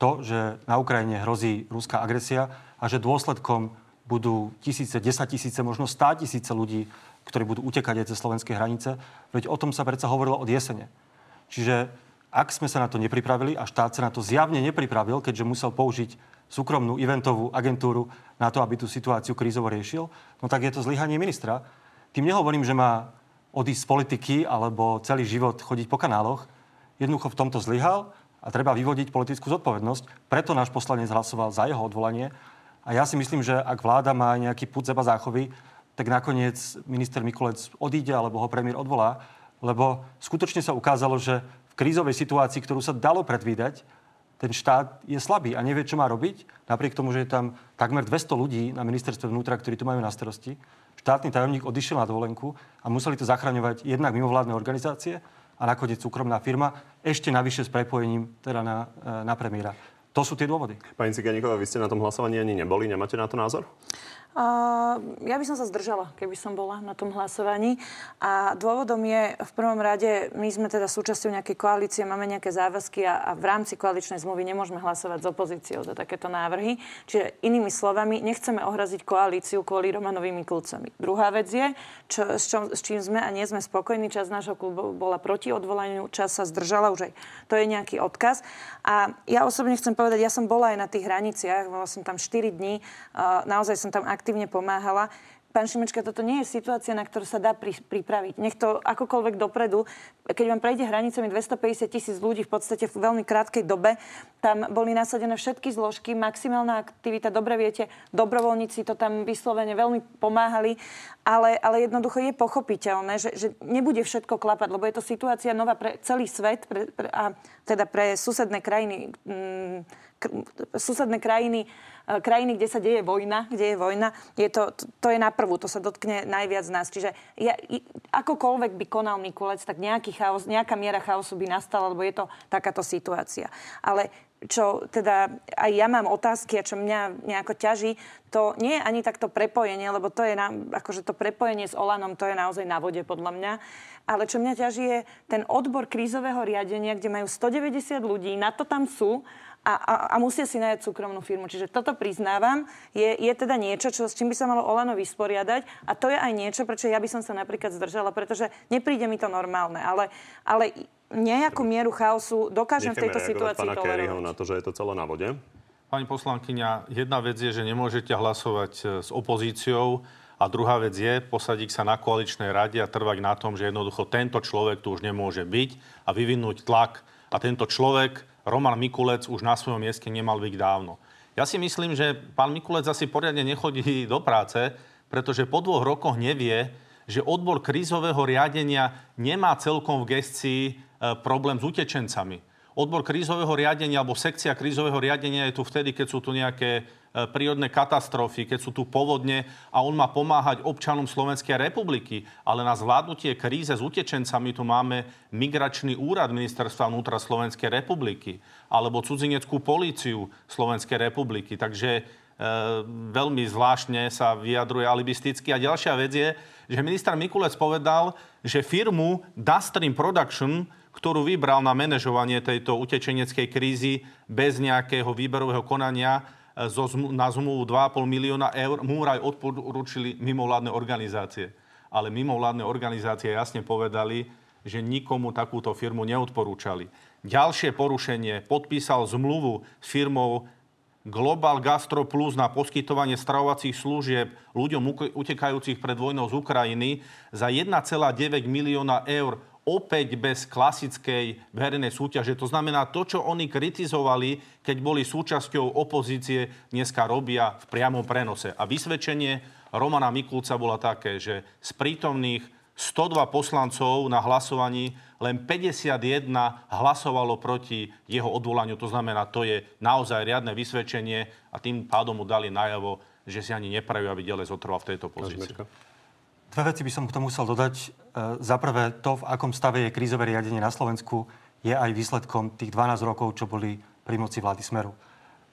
To, že na Ukrajine hrozí ruská agresia a že dôsledkom budú tisíce, desať tisíce, možno stá tisíce ľudí, ktorí budú utekať aj cez slovenské hranice. Veď o tom sa predsa hovorilo od jesene. Čiže ak sme sa na to nepripravili a štát sa na to zjavne nepripravil, keďže musel použiť súkromnú eventovú agentúru na to, aby tú situáciu krízovo riešil, no tak je to zlyhanie ministra. Tým nehovorím, že má odísť z politiky alebo celý život chodiť po kanáloch. Jednoducho v tomto zlyhal a treba vyvodiť politickú zodpovednosť. Preto náš poslanec hlasoval za jeho odvolanie. A ja si myslím, že ak vláda má nejaký put zeba záchovy, tak nakoniec minister Mikulec odíde alebo ho premiér odvolá, lebo skutočne sa ukázalo, že v krízovej situácii, ktorú sa dalo predvídať, ten štát je slabý a nevie, čo má robiť, napriek tomu, že je tam takmer 200 ľudí na ministerstve vnútra, ktorí to majú na starosti. Štátny tajomník odišiel na dovolenku a museli to zachraňovať jednak mimovládne organizácie a nakoniec súkromná firma, ešte navyše s prepojením teda na, na premiéra. To sú tie dôvody. Pani Cigániková, vy ste na tom hlasovaní ani neboli. Nemáte na to názor? Uh, ja by som sa zdržala, keby som bola na tom hlasovaní. A dôvodom je v prvom rade, my sme teda súčasťou nejakej koalície, máme nejaké záväzky a, a v rámci koaličnej zmluvy nemôžeme hlasovať s opozíciou za takéto návrhy. Čiže inými slovami, nechceme ohraziť koalíciu kvôli Romanovými kľúcami. Druhá vec je, čo, s, čo, s čím sme a nie sme spokojní, časť nášho klubu bola proti odvolaniu, čas sa zdržala, už aj to je nejaký odkaz. A ja osobne chcem povedať, ja som bola aj na tých hraniciach, bola som tam 4 dní, uh, naozaj som tam aktívne pomáhala. Pán Šimečka, toto nie je situácia, na ktorú sa dá pri, pripraviť. Nech to akokoľvek dopredu, keď vám prejde hranicami 250 tisíc ľudí v podstate v veľmi krátkej dobe, tam boli nasadené všetky zložky, maximálna aktivita, dobre viete, dobrovoľníci to tam vyslovene veľmi pomáhali, ale, ale jednoducho je pochopiteľné, že, že nebude všetko klapať, lebo je to situácia nová pre celý svet pre, pre, a teda pre susedné krajiny, mm, k, susedné krajiny krajiny, kde sa deje vojna, kde je vojna, je to, to, to je na prvú, to sa dotkne najviac nás. Čiže ja, akokoľvek by konal Mikulec, tak nejaký chaos, nejaká miera chaosu by nastala, lebo je to takáto situácia. Ale čo teda aj ja mám otázky a čo mňa nejako ťaží, to nie je ani takto prepojenie, lebo to je na, akože to prepojenie s Olanom, to je naozaj na vode podľa mňa. Ale čo mňa ťaží je ten odbor krízového riadenia, kde majú 190 ľudí, na to tam sú a, a, a musia si nájsť súkromnú firmu. Čiže toto priznávam, je, je teda niečo, čo, s čím by sa malo Olano vysporiadať a to je aj niečo, prečo ja by som sa napríklad zdržala, pretože nepríde mi to normálne, ale, ale nejakú mieru chaosu dokážem v tejto situácii tolerovať. na to, že je to celé na vode? Pani poslankyňa, jedna vec je, že nemôžete hlasovať e, s opozíciou a druhá vec je posadiť sa na koaličnej rade a trvať na tom, že jednoducho tento človek tu už nemôže byť a vyvinúť tlak a tento človek Roman Mikulec už na svojom mieste nemal byť dávno. Ja si myslím, že pán Mikulec asi poriadne nechodí do práce, pretože po dvoch rokoch nevie, že odbor krízového riadenia nemá celkom v gestii e, problém s utečencami. Odbor krízového riadenia alebo sekcia krízového riadenia je tu vtedy, keď sú tu nejaké prírodné katastrofy, keď sú tu povodne a on má pomáhať občanom Slovenskej republiky. Ale na zvládnutie kríze s utečencami tu máme migračný úrad ministerstva vnútra Slovenskej republiky alebo cudzineckú políciu Slovenskej republiky. Takže e, veľmi zvláštne sa vyjadruje alibisticky. A ďalšia vec je, že minister Mikulec povedal, že firmu Dustream Production ktorú vybral na manažovanie tejto utečeneckej krízy bez nejakého výberového konania, na zmluvu 2,5 milióna eur mu vraj odporúčili mimovládne organizácie. Ale mimovládne organizácie jasne povedali, že nikomu takúto firmu neodporúčali. Ďalšie porušenie. Podpísal zmluvu s firmou Global Gastro Plus na poskytovanie stravovacích služieb ľuďom utekajúcich pred vojnou z Ukrajiny za 1,9 milióna eur opäť bez klasickej verejnej súťaže. To znamená, to, čo oni kritizovali, keď boli súčasťou opozície, dneska robia v priamom prenose. A vysvedčenie Romana Mikulca bola také, že z prítomných 102 poslancov na hlasovaní len 51 hlasovalo proti jeho odvolaniu. To znamená, to je naozaj riadne vysvedčenie a tým pádom mu dali najavo, že si ani neprajú, aby ďalej zotrval v tejto pozícii. Dve veci by som k tomu musel dodať. E, za prvé, to, v akom stave je krízové riadenie na Slovensku, je aj výsledkom tých 12 rokov, čo boli pri moci vlády Smeru.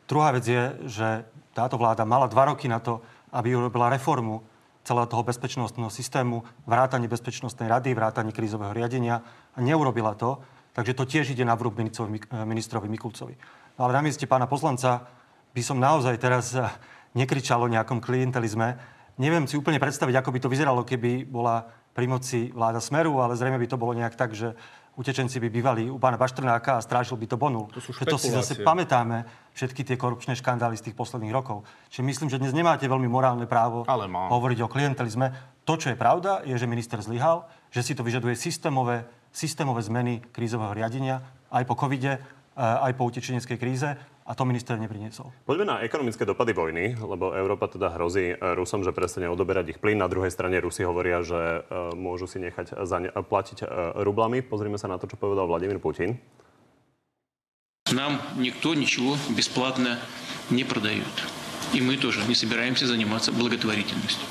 Druhá vec je, že táto vláda mala dva roky na to, aby urobila reformu celého toho bezpečnostného systému, vrátanie bezpečnostnej rady, vrátanie krízového riadenia a neurobila to. Takže to tiež ide na vrúb ministrovi Mikulcovi. No ale na mieste pána poslanca by som naozaj teraz nekričal o nejakom klientelizme, Neviem si úplne predstaviť, ako by to vyzeralo, keby bola pri moci vláda Smeru, ale zrejme by to bolo nejak tak, že utečenci by bývali u pána Baštrnáka a strážil by to Bonul. To, sú to si zase pamätáme všetky tie korupčné škandály z tých posledných rokov. Čiže myslím, že dnes nemáte veľmi morálne právo hovoriť o klientelizme. To, čo je pravda, je, že minister zlyhal, že si to vyžaduje systémové, systémové zmeny krízového riadenia aj po covide, eh, aj po utečeneckej kríze a to minister nepriniesol. Poďme na ekonomické dopady vojny, lebo Európa teda hrozí Rusom, že prestane odoberať ich plyn. Na druhej strane Rusi hovoria, že uh, môžu si nechať za ne, platiť uh, rublami. Pozrime sa na to, čo povedal Vladimír Putin. Нам никто ничего бесплатно не продает. И мы тоже не собираемся заниматься благотворительностью.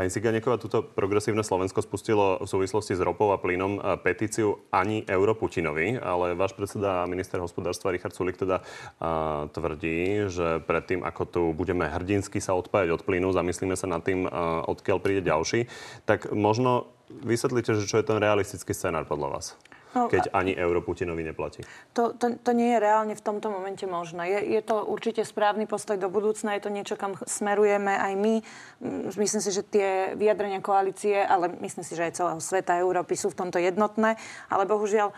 Pani Siganeková, túto progresívne Slovensko spustilo v súvislosti s ropou a plynom e, petíciu ani euro Putinovi, ale váš predseda a minister hospodárstva Richard Sulik teda uh, tvrdí, že predtým, ako tu budeme hrdinsky sa odpájať od plynu, zamyslíme sa nad tým, uh, odkiaľ príde ďalší, tak možno vysvetlíte, že čo je ten realistický scenár podľa vás? No, keď ani euro Putinovi neplatí? To, to, to nie je reálne v tomto momente možné. Je, je to určite správny postoj do budúcna, je to niečo, kam smerujeme aj my. Mm, myslím si, že tie vyjadrenia koalície, ale myslím si, že aj celého sveta Európy sú v tomto jednotné, ale bohužiaľ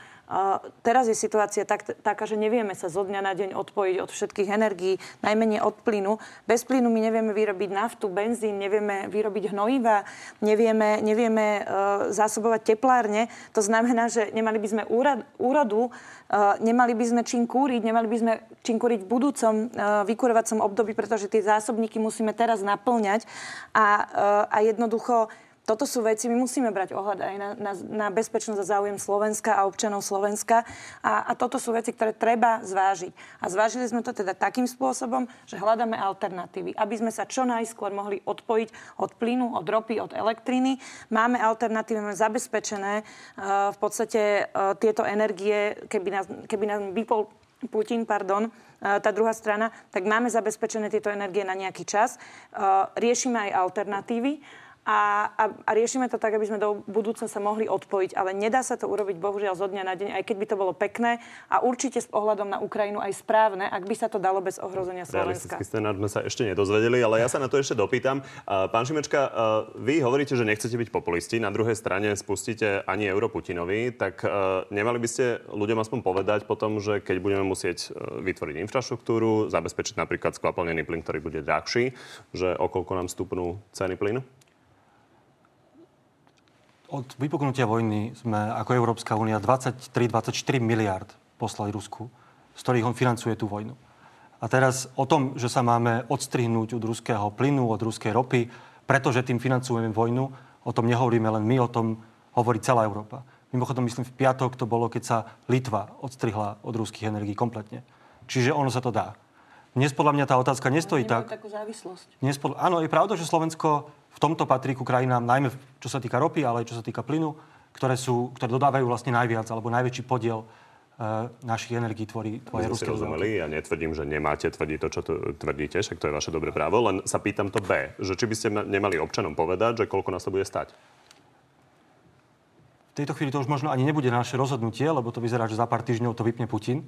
teraz je situácia tak, taká, že nevieme sa zo dňa na deň odpojiť od všetkých energií, najmenej od plynu. Bez plynu my nevieme vyrobiť naftu, benzín, nevieme vyrobiť hnojiva, nevieme, nevieme uh, zásobovať teplárne. To znamená, že nemali by sme úrad, úrodu, uh, nemali by sme čím kúriť, nemali by sme čím kúriť v budúcom uh, vykurovacom období, pretože tie zásobníky musíme teraz naplňať a, uh, a jednoducho toto sú veci, my musíme brať ohľad aj na, na, na bezpečnosť a záujem Slovenska a občanov Slovenska. A, a toto sú veci, ktoré treba zvážiť. A zvážili sme to teda takým spôsobom, že hľadáme alternatívy, aby sme sa čo najskôr mohli odpojiť od plynu, od ropy, od elektriny. Máme alternatívy, máme zabezpečené uh, v podstate uh, tieto energie, keby nás, keby nás vypol Putin, pardon, uh, tá druhá strana, tak máme zabezpečené tieto energie na nejaký čas. Riešime aj alternatívy a, a, a riešime to tak, aby sme do budúcna sa mohli odpojiť. Ale nedá sa to urobiť bohužiaľ zo dňa na deň, aj keď by to bolo pekné a určite s ohľadom na Ukrajinu aj správne, ak by sa to dalo bez ohrozenia Slovenska. Realistický scenár sme sa ešte nedozvedeli, ale ja sa na to ešte dopýtam. Pán Šimečka, vy hovoríte, že nechcete byť populisti, na druhej strane spustíte ani euro Putinovi, tak nemali by ste ľuďom aspoň povedať potom, že keď budeme musieť vytvoriť infraštruktúru, zabezpečiť napríklad skvapalnený plyn, ktorý bude drahší, že okolko nám stupnú ceny plynu? Od vypuknutia vojny sme ako Európska únia 23-24 miliard poslali Rusku, z ktorých on financuje tú vojnu. A teraz o tom, že sa máme odstrihnúť od ruského plynu, od ruskej ropy, pretože tým financujeme vojnu, o tom nehovoríme len my, o tom hovorí celá Európa. Mimochodom, myslím, v piatok to bolo, keď sa Litva odstrihla od ruských energií kompletne. Čiže ono sa to dá. Dnes podľa mňa tá otázka nestojí tak. takú závislosť. Dnes podľa, áno, je pravda, že Slovensko v tomto patrí ku krajinám, najmä čo sa týka ropy, ale aj čo sa týka plynu, ktoré, sú, ktoré dodávajú vlastne najviac, alebo najväčší podiel uh, našich energií tvorí tvoje ruské rozumeli, Ja netvrdím, že nemáte tvrdiť to, čo tu tvrdíte, však to je vaše dobré právo, len sa pýtam to B, že či by ste nemali občanom povedať, že koľko nás to bude stať? V tejto chvíli to už možno ani nebude naše rozhodnutie, lebo to vyzerá, že za pár týždňov to vypne Putin.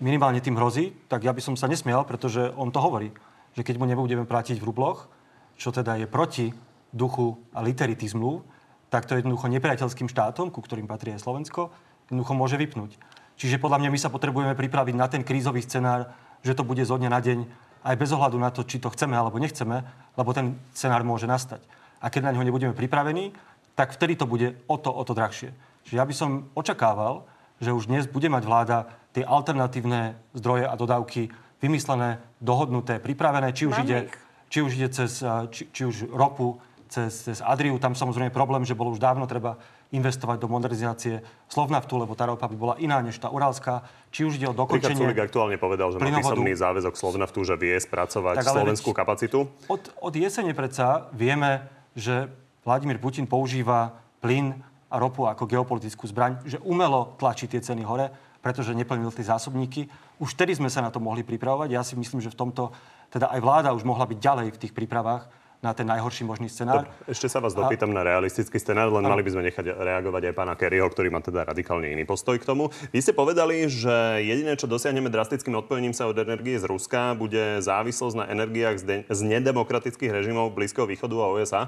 Minimálne tým hrozí, tak ja by som sa nesmial, pretože on to hovorí, že keď mu nebudeme platiť v rubloch, čo teda je proti duchu a literity zmluv, tak to jednoducho nepriateľským štátom, ku ktorým patrí aj Slovensko, jednoducho môže vypnúť. Čiže podľa mňa my sa potrebujeme pripraviť na ten krízový scenár, že to bude zo dňa na deň, aj bez ohľadu na to, či to chceme alebo nechceme, lebo ten scenár môže nastať. A keď na ňo nebudeme pripravení, tak vtedy to bude o to, o to drahšie. Čiže ja by som očakával, že už dnes bude mať vláda tie alternatívne zdroje a dodávky vymyslené, dohodnuté, pripravené, či už ide či už ide cez, či, či už ropu, cez, cez Adriu. Tam samozrejme problém, že bolo už dávno treba investovať do modernizácie Slovnaftu, lebo tá ropa by bola iná než tá urálska. Či už ide o dokončenie... Richard aktuálne povedal, že má písomný záväzok Slovnaftu, že vie spracovať tak, slovenskú kapacitu. Od, od jesene predsa vieme, že Vladimír Putin používa plyn a ropu ako geopolitickú zbraň, že umelo tlačí tie ceny hore, pretože neplnil tie zásobníky. Už vtedy sme sa na to mohli pripravovať. Ja si myslím, že v tomto teda aj vláda už mohla byť ďalej v tých prípravách na ten najhorší možný scenár. Dobre, ešte sa vás dopýtam a... na realistický scenár, len a... mali by sme nechať reagovať aj pána Kerryho, ktorý má teda radikálne iný postoj k tomu. Vy ste povedali, že jediné, čo dosiahneme drastickým odpojením sa od energie z Ruska, bude závislosť na energiách z, de- z nedemokratických režimov Blízkeho východu a USA.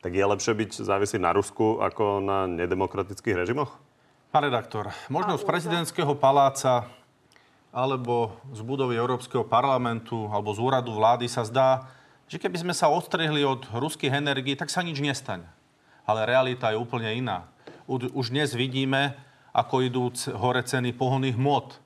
Tak je lepšie byť závislý na Rusku ako na nedemokratických režimoch? Pán redaktor, možno z prezidentského paláca alebo z budovy Európskeho parlamentu alebo z úradu vlády sa zdá, že keby sme sa odstrihli od ruských energií, tak sa nič nestane. Ale realita je úplne iná. Už dnes vidíme, ako idú hore ceny pohonných hmot.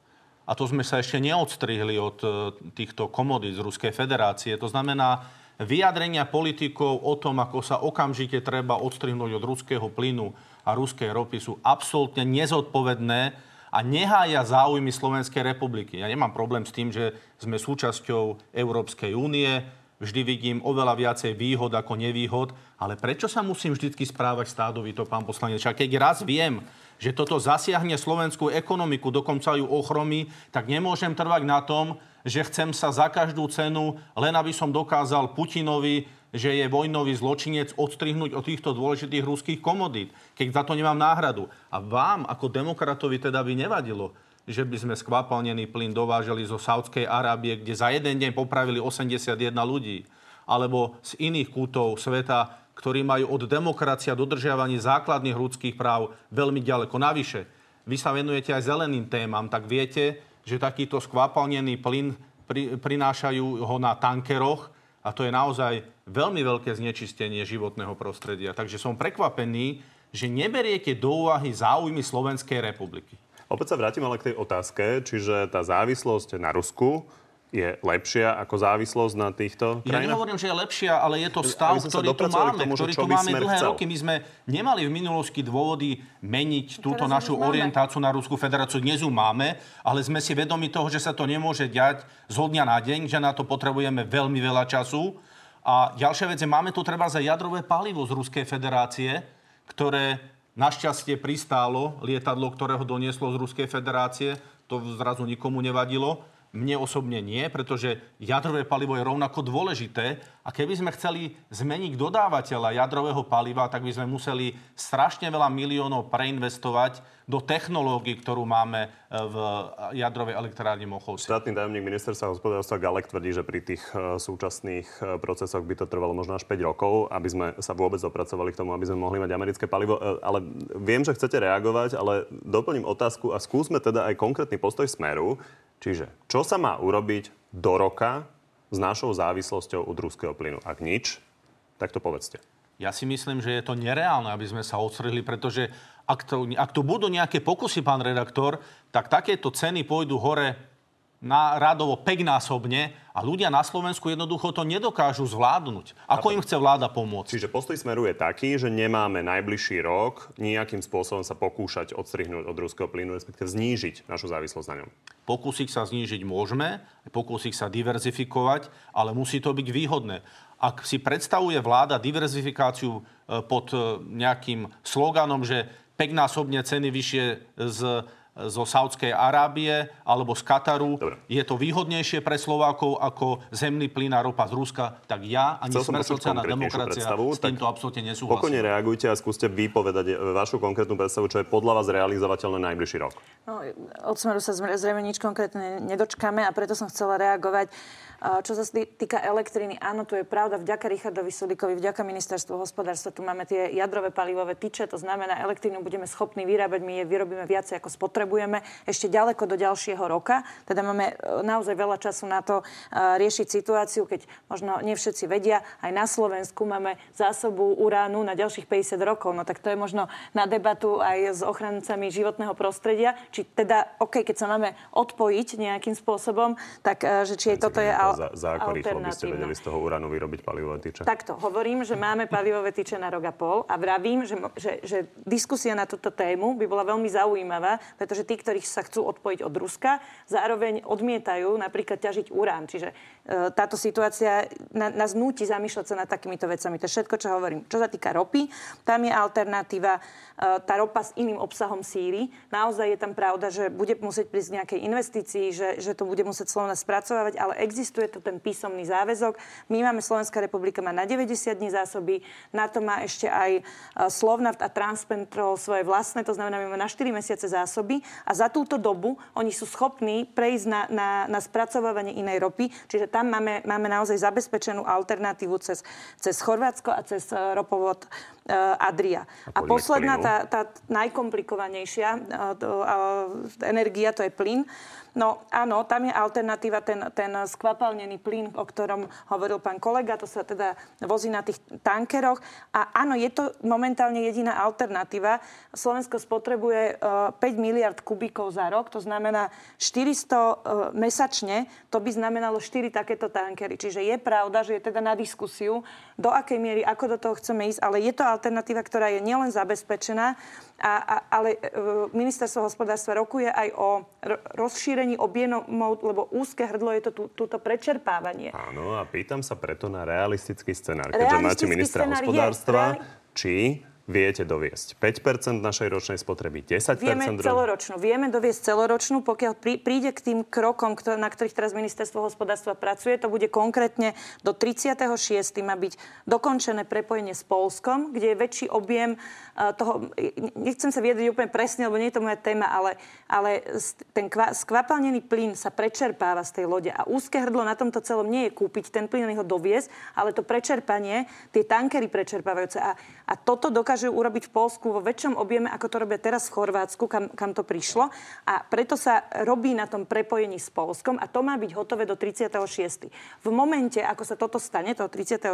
A to sme sa ešte neodstrihli od e, týchto komodít z Ruskej federácie. To znamená, vyjadrenia politikov o tom, ako sa okamžite treba odstrihnúť od ruského plynu a ruskej ropy sú absolútne nezodpovedné a nehája záujmy Slovenskej republiky. Ja nemám problém s tým, že sme súčasťou Európskej únie, vždy vidím oveľa viacej výhod ako nevýhod, ale prečo sa musím vždy správať stádovito, pán poslanec? A keď raz viem, že toto zasiahne slovenskú ekonomiku, dokonca ju ochromí, tak nemôžem trvať na tom, že chcem sa za každú cenu, len aby som dokázal Putinovi, že je vojnový zločinec, odstrihnúť od týchto dôležitých ruských komodít, keď za to nemám náhradu. A vám, ako demokratovi, teda by nevadilo, že by sme skvapalnený plyn dovážali zo Saudskej Arábie, kde za jeden deň popravili 81 ľudí, alebo z iných kútov sveta, ktorí majú od demokracia a dodržiavania základných ľudských práv veľmi ďaleko. Navyše, vy sa venujete aj zeleným témam, tak viete, že takýto skvapalnený plyn pri, prinášajú ho na tankeroch a to je naozaj veľmi veľké znečistenie životného prostredia. Takže som prekvapený, že neberiete do úvahy záujmy Slovenskej republiky. Opäť sa vrátim ale k tej otázke, čiže tá závislosť na Rusku je lepšia ako závislosť na týchto krajinách? Ja nehovorím, že je lepšia, ale je to stav, ktorý tu máme, tomu, ktorý tu máme dlhé chcel. roky. My sme nemali v minulosti dôvody meniť túto Teraz našu orientáciu na Ruskú federáciu. Dnes ju máme, ale sme si vedomi toho, že sa to nemôže diať z dňa na deň, že na to potrebujeme veľmi veľa času. A ďalšia vec je, máme tu treba za jadrové palivo z Ruskej federácie, ktoré Našťastie pristálo lietadlo, ktoré ho donieslo z Ruskej federácie. To zrazu nikomu nevadilo. Mne osobne nie, pretože jadrové palivo je rovnako dôležité a keby sme chceli zmeniť dodávateľa jadrového paliva, tak by sme museli strašne veľa miliónov preinvestovať do technológií, ktorú máme e, v jadrovej elektrárni Mochovci. Štátny tajomník ministerstva hospodárstva Galek tvrdí, že pri tých e, súčasných e, procesoch by to trvalo možno až 5 rokov, aby sme sa vôbec dopracovali k tomu, aby sme mohli mať americké palivo. Ale viem, že chcete reagovať, ale doplním otázku a skúsme teda aj konkrétny postoj Smeru. Čiže, čo sa má urobiť do roka s našou závislosťou od ruského plynu? Ak nič, tak to povedzte. Ja si myslím, že je to nereálne, aby sme sa odstrihli, pretože ak to, ak to budú nejaké pokusy, pán redaktor, tak takéto ceny pôjdu hore na radovo peknásobne a ľudia na Slovensku jednoducho to nedokážu zvládnuť. Ako im chce vláda pomôcť? Čiže postoj Smeru je taký, že nemáme najbližší rok nejakým spôsobom sa pokúšať odstrihnúť od ruského plynu, respektíve znížiť našu závislosť na ňom. Pokúsiť sa znížiť môžeme, pokúsiť sa diverzifikovať, ale musí to byť výhodné. Ak si predstavuje vláda diverzifikáciu e, pod e, nejakým sloganom, že peknásobne ceny vyššie z zo Saudskej Arábie alebo z Kataru. Dobre. Je to výhodnejšie pre Slovákov ako zemný plyn a ropa z Ruska, tak ja ani Smer sociálna demokracia predstavu, s týmto absolútne nesúhlasím. Pokojne reagujte a skúste vypovedať vašu konkrétnu predstavu, čo je podľa vás realizovateľné najbližší rok. No, od Smeru sa zrejme nič konkrétne nedočkame a preto som chcela reagovať čo sa týka elektriny, áno, to je pravda. Vďaka Richardovi Sulikovi, vďaka ministerstvu hospodárstva, tu máme tie jadrové palivové tyče, to znamená, elektrínu budeme schopní vyrábať, my je vyrobíme viacej, ako spotrebujeme, ešte ďaleko do ďalšieho roka. Teda máme e, naozaj veľa času na to e, riešiť situáciu, keď možno nie všetci vedia, aj na Slovensku máme zásobu uránu na ďalších 50 rokov. No tak to je možno na debatu aj s ochrancami životného prostredia, či teda, OK, keď sa máme odpojiť nejakým spôsobom, tak e, že či aj toto je za, za ako rýchlo by ste vedeli z toho uránu vyrobiť palivové tyče? Takto, hovorím, že máme palivové tyče na rok a pol a vravím, že, že, že diskusia na túto tému by bola veľmi zaujímavá, pretože tí, ktorí sa chcú odpojiť od Ruska, zároveň odmietajú napríklad ťažiť urán. Čiže e, táto situácia na, nás núti zamýšľať sa nad takýmito vecami. To je všetko, čo hovorím. Čo sa týka ropy, tam je alternatíva e, tá ropa s iným obsahom síry. Naozaj je tam pravda, že bude musieť prísť nejakej investícii, že, že to bude musieť Slovna spracovávať, ale existuje existuje to ten písomný záväzok. My máme, Slovenská republika má na 90 dní zásoby, na to má ešte aj e, Slovnaft a Transpentrol svoje vlastné, to znamená, my máme na 4 mesiace zásoby a za túto dobu oni sú schopní prejsť na, na, na spracovávanie inej ropy, čiže tam máme, máme naozaj zabezpečenú alternatívu cez, cez Chorvátsko a cez e, ropovod Adria. A, a posledná, tá, tá najkomplikovanejšia uh, uh, energia, to je plyn. No áno, tam je alternatíva, ten, ten skvapalnený plyn, o ktorom hovoril pán kolega, to sa teda vozí na tých tankeroch. A áno, je to momentálne jediná alternatíva. Slovensko spotrebuje uh, 5 miliard kubíkov za rok, to znamená 400 uh, mesačne, to by znamenalo 4 takéto tankery. Čiže je pravda, že je teda na diskusiu, do akej miery, ako do toho chceme ísť, ale je to alternatíva, ktorá je nielen zabezpečená, a, a, ale e, ministerstvo hospodárstva rokuje aj o rozšírení objemov, lebo úzke hrdlo je to tú, túto prečerpávanie. Áno, a pýtam sa preto na realistický scenár, keďže máte ministra hospodárstva, je, či viete doviesť 5% našej ročnej spotreby, 10%? Vieme celoročnú. Vieme doviesť celoročnú, pokiaľ prí, príde k tým krokom, ktor- na ktorých teraz ministerstvo hospodárstva pracuje. To bude konkrétne do 36. má byť dokončené prepojenie s Polskom, kde je väčší objem uh, toho, nechcem sa viedriť úplne presne, lebo nie je to moja téma, ale, ale ten kva, skvapalnený plyn sa prečerpáva z tej lode a úzke hrdlo na tomto celom nie je kúpiť ten plyn, ho doviesť, ale to prečerpanie, tie tankery prečerpávajúce. A, a toto dokáže dokážu urobiť v Polsku vo väčšom objeme, ako to robia teraz v Chorvátsku, kam, kam to prišlo. A preto sa robí na tom prepojení s Polskom a to má byť hotové do 36. V momente, ako sa toto stane, toho 36.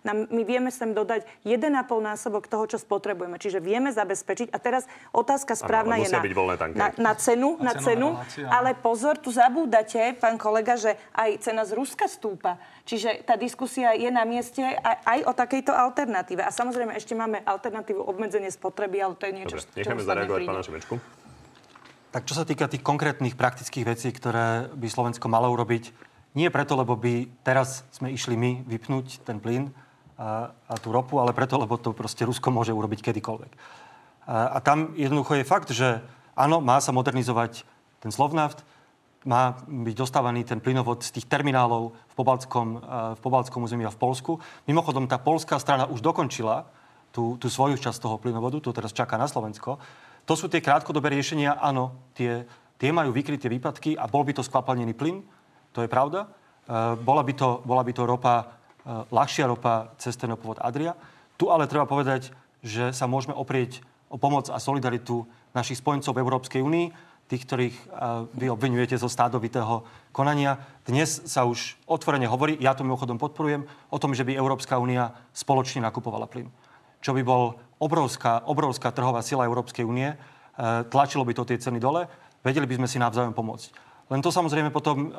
Nám, my vieme sem dodať 1,5 násobok toho, čo spotrebujeme. Čiže vieme zabezpečiť. A teraz otázka správna ano, je na, na, na cenu, na, na cenu, ale pozor, tu zabúdate, pán kolega, že aj cena z Ruska stúpa. Čiže tá diskusia je na mieste aj, aj o takejto alternatíve. A samozrejme ešte máme alternatívu obmedzenie spotreby, ale to je niečo, Dobre, necháme zareagovať pána Šimečku. Tak čo sa týka tých konkrétnych praktických vecí, ktoré by Slovensko malo urobiť, nie preto, lebo by teraz sme išli my vypnúť ten plyn a, a tú ropu, ale preto, lebo to proste Rusko môže urobiť kedykoľvek. A, a tam jednoducho je fakt, že áno, má sa modernizovať ten Slovnaft, má byť dostávaný ten plynovod z tých terminálov v Pobalskom, v Pobalskom území a v Polsku. Mimochodom, tá polská strana už dokončila tú, tú svoju časť toho plynovodu, to teraz čaká na Slovensko. To sú tie krátkodobé riešenia, áno, tie, tie majú vykryté výpadky a bol by to skvapalnený plyn, to je pravda. E, bola, by to, bola by to ropa, e, ľahšia ropa cez ten povod Adria. Tu ale treba povedať, že sa môžeme oprieť o pomoc a solidaritu našich spojencov v Európskej únii, tých, ktorých e, vy obvinujete zo stádovitého konania. Dnes sa už otvorene hovorí, ja to mimochodom podporujem, o tom, že by Európska únia spoločne nakupovala plyn čo by bol obrovská, obrovská trhová sila Európskej únie. E, tlačilo by to tie ceny dole, vedeli by sme si navzájom pomôcť. Len to samozrejme potom e,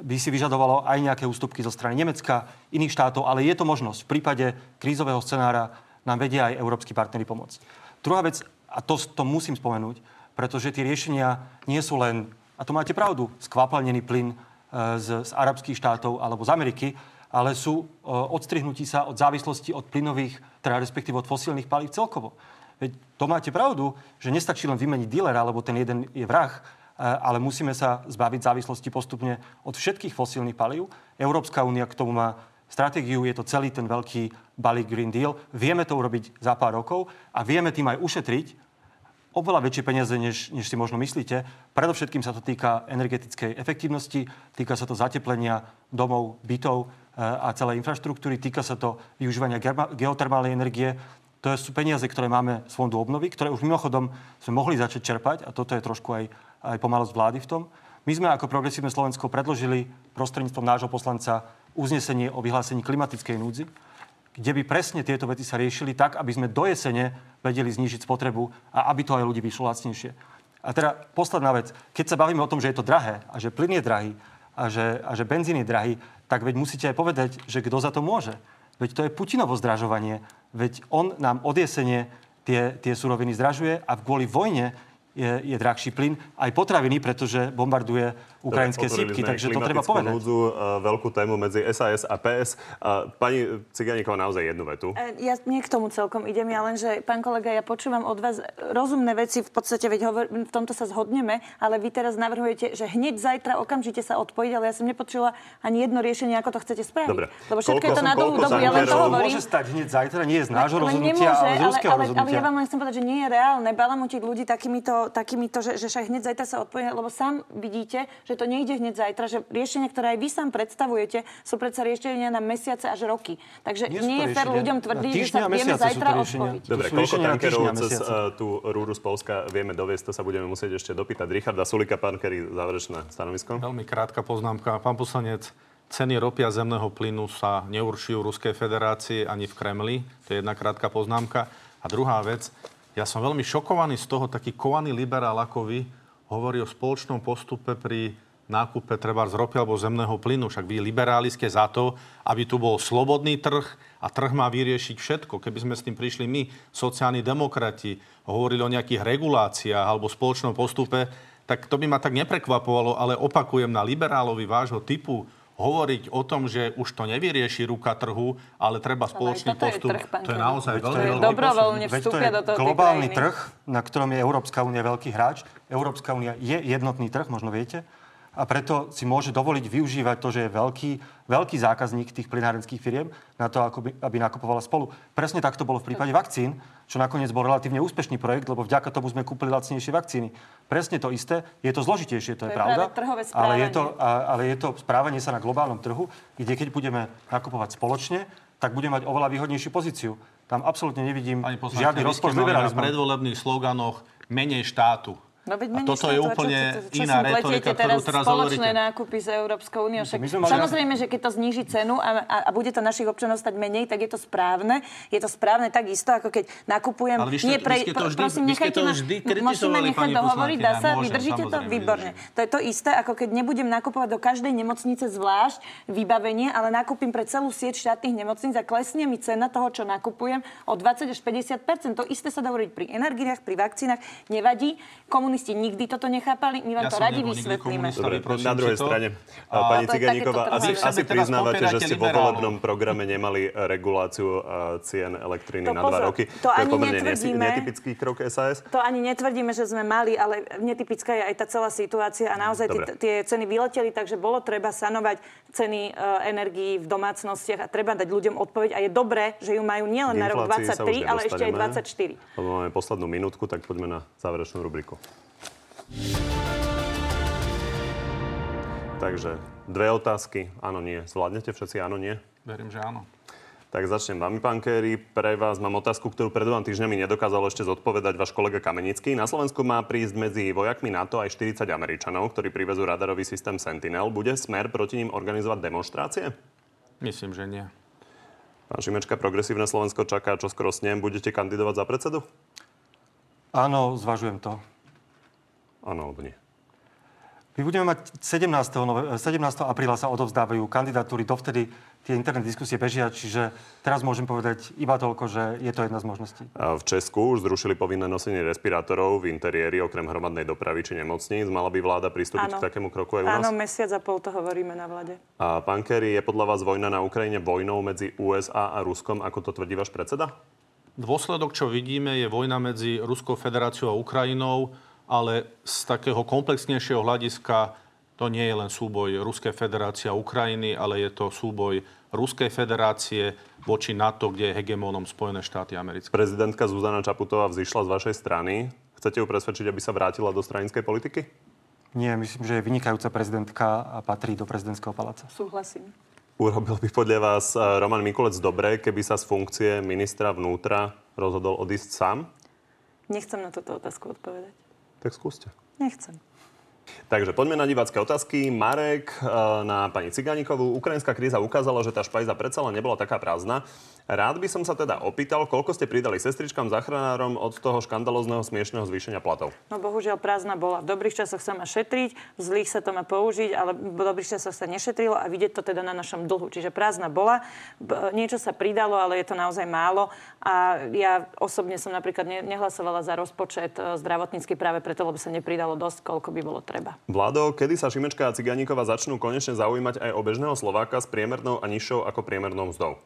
by si vyžadovalo aj nejaké ústupky zo strany Nemecka, iných štátov, ale je to možnosť. V prípade krízového scenára nám vedia aj európsky partnery pomôcť. Druhá vec, a to, to musím spomenúť, pretože tie riešenia nie sú len, a to máte pravdu, skvapalnený plyn e, z, z arabských štátov alebo z Ameriky, ale sú odstrihnutí sa od závislosti od plynových, teda respektíve od fosílnych palív celkovo. Veď to máte pravdu, že nestačí len vymeniť dealera, lebo ten jeden je vrah, ale musíme sa zbaviť závislosti postupne od všetkých fosílnych palív. Európska únia k tomu má stratégiu, je to celý ten veľký balík Green Deal. Vieme to urobiť za pár rokov a vieme tým aj ušetriť oveľa väčšie peniaze, než, než si možno myslíte. Predovšetkým sa to týka energetickej efektívnosti, týka sa to zateplenia domov, bytov, a celej infraštruktúry. Týka sa to využívania geotermálnej energie. To sú peniaze, ktoré máme z fondu obnovy, ktoré už mimochodom sme mohli začať čerpať a toto je trošku aj, aj pomalosť vlády v tom. My sme ako Progresívne Slovensko predložili prostredníctvom nášho poslanca uznesenie o vyhlásení klimatickej núdzi, kde by presne tieto veci sa riešili tak, aby sme do jesene vedeli znížiť spotrebu a aby to aj ľudí vyšlo lacnejšie. A teda posledná vec. Keď sa bavíme o tom, že je to drahé a že plyn je drahý a že, a že benzín je drahý, tak veď musíte aj povedať, že kto za to môže. Veď to je Putinovo zdražovanie. Veď on nám od jesene tie, tie suroviny zdražuje a kvôli vojne je, je drahší plyn, aj potraviny, pretože bombarduje ukrajinské sípky, takže to treba povedať. núdzu, uh, veľkú tému medzi SAS a PS. Uh, pani Ciganíková, naozaj jednu vetu. E, ja nie k tomu celkom idem, ja len, že pán kolega, ja počúvam od vás rozumné veci, v podstate veď hovor, v tomto sa zhodneme, ale vy teraz navrhujete, že hneď zajtra okamžite sa odpojiť, ale ja som nepočula ani jedno riešenie, ako to chcete spraviť. Dobre. Lebo všetko je to na dlhú dobu, ja len to hovorím. Môže stať hneď zajtra, nie je z nášho rozhodnutia, nemôže, ale z ruského ale, ale, rozhodnutia. Ale ja vám len chcem povedať, že nie je reálne balamutiť ľudí takýmito takýmito, že, že však hneď zajtra sa odpojíme, lebo sám vidíte, že to nejde hneď zajtra, že riešenia, ktoré aj vy sám predstavujete, sú predsa riešenia na mesiace až roky. Takže nie, nie je fér ľuďom tvrdiť, že sa vieme zajtra odpojiť. Dobre, koľko tankerov cez uh, tú rúru z Polska vieme doviesť, to sa budeme musieť ešte dopýtať. Richarda Sulika, pán Kerry, záverečné stanovisko. Veľmi krátka poznámka. Pán poslanec, ceny ropy a zemného plynu sa neurčujú v Ruskej federácii ani v Kremli. To je jedna krátka poznámka. A druhá vec, ja som veľmi šokovaný z toho, taký kovaný liberál ako vy hovorí o spoločnom postupe pri nákupe treba z ropy alebo zemného plynu. Však vy liberáli ste za to, aby tu bol slobodný trh a trh má vyriešiť všetko. Keby sme s tým prišli my, sociálni demokrati, hovorili o nejakých reguláciách alebo spoločnom postupe, tak to by ma tak neprekvapovalo, ale opakujem na liberálovi vášho typu, hovoriť o tom, že už to nevyrieši ruka trhu, ale treba spoločný ale postup, je, trh, to je naozaj Veď veľmi veľký Dobrovoľne vstúpia do toho globálny trh, na ktorom je Európska únia veľký hráč. Európska únia je jednotný trh, možno viete a preto si môže dovoliť využívať to, že je veľký, veľký zákazník tých plinárenských firiem na to, aby, aby nakupovala spolu. Presne tak to bolo v prípade vakcín, čo nakoniec bol relatívne úspešný projekt, lebo vďaka tomu sme kúpili lacnejšie vakcíny. Presne to isté, je to zložitejšie, to, to je, je pravda, ale je to, ale je to správanie sa na globálnom trhu, kde keď budeme nakupovať spoločne, tak budeme mať oveľa výhodnejšiu pozíciu. Tam absolútne nevidím žiadny rozpor s liberalizmom. Na predvolebných sloganoch menej štátu. No veď a toto je úplne čo, čo, čo iná retorika, ktorú teraz spoločné hovoríte. nákupy s Európskou úniou. Však, samozrejme, že keď to zníži cenu a, a, a bude to našich občanov stať menej, tak je to správne. Je to správne takisto, ako keď nakupujem... Ale vy ste, nie pre, vy ste to vždy, prosím, ste to vždy Môžeme nechať dohovoriť, dá sa? Môžem, Vydržíte to? Výborne. To je to isté, ako keď nebudem nakupovať do každej nemocnice zvlášť vybavenie, ale nakúpim pre celú sieť štátnych nemocníc a klesne mi cena toho, čo nakupujem o 20 až 50 To isté sa dá hovoriť pri energiách, pri vakcínach. Nevadí. Komunisti nikdy toto nechápali, my vám ja to radi vysvetlíme. Dobre, na druhej strane, a, pani Ciganíková, asi, asi priznávate, že ste vo volebnom programe nemali reguláciu cien elektriny na dva roky. To, to je pomerne netypický krok SAS? To ani netvrdíme, že sme mali, ale netypická je aj tá celá situácia a naozaj tie ceny vyleteli, takže bolo treba sanovať ceny uh, energií v domácnostiach a treba dať ľuďom odpoveď. A je dobré, že ju majú nielen na rok 23, ale ešte aj 24. Lebo máme poslednú minútku, tak poďme na záverečnú rubriku. Takže dve otázky. Áno, nie. Zvládnete všetci áno, nie? Verím, že áno. Tak začnem vami, pán Kerry. Pre vás mám otázku, ktorú pred dvoma týždňami nedokázal ešte zodpovedať váš kolega Kamenický. Na Slovensku má prísť medzi vojakmi NATO aj 40 Američanov, ktorí privezú radarový systém Sentinel. Bude smer proti ním organizovať demonstrácie? Myslím, že nie. Pán Šimečka, progresívne Slovensko čaká, čo skoro s ním. Budete kandidovať za predsedu? Áno, zvažujem to. Áno alebo nie? My budeme mať 17. 17. apríla sa odovzdávajú kandidatúry, dovtedy tie interné diskusie bežia, čiže teraz môžem povedať iba toľko, že je to jedna z možností. A v Česku už zrušili povinné nosenie respirátorov v interiéri okrem hromadnej dopravy či nemocníc. Mala by vláda pristúpiť Áno. k takému kroku aj u nás? Áno, mesiac a pol to hovoríme na vláde. A pán Kerry, je podľa vás vojna na Ukrajine vojnou medzi USA a Ruskom, ako to tvrdí váš predseda? Dôsledok, čo vidíme, je vojna medzi Ruskou federáciou a Ukrajinou ale z takého komplexnejšieho hľadiska to nie je len súboj Ruskej federácie a Ukrajiny, ale je to súboj Ruskej federácie voči NATO, kde je hegemónom Spojené štáty americké. Prezidentka Zuzana Čaputová vzýšla z vašej strany. Chcete ju presvedčiť, aby sa vrátila do stranickej politiky? Nie, myslím, že je vynikajúca prezidentka a patrí do prezidentského paláca. Súhlasím. Urobil by podľa vás eh, Roman Mikulec dobre, keby sa z funkcie ministra vnútra rozhodol odísť sám? Nechcem na túto otázku odpovedať. Tak skúste. Nechcem. Takže poďme na divácké otázky. Marek e, na pani Cigánikovú. Ukrajinská kríza ukázala, že tá špajza predsa len nebola taká prázdna. Rád by som sa teda opýtal, koľko ste pridali sestričkám, záchranárom od toho škandalozného smiešného zvýšenia platov? No bohužiaľ prázdna bola. V dobrých časoch sa má šetriť, v zlých sa to má použiť, ale v dobrých časoch sa nešetrilo a vidieť to teda na našom dlhu. Čiže prázdna bola, niečo sa pridalo, ale je to naozaj málo. A ja osobne som napríklad nehlasovala za rozpočet e, zdravotnícky práve preto, lebo sa nepridalo dosť, koľko by bolo treba. Vládo, kedy sa Šimečka a Ciganíková začnú konečne zaujímať aj o bežného Slováka s priemernou a nižšou ako priemernou mzdou?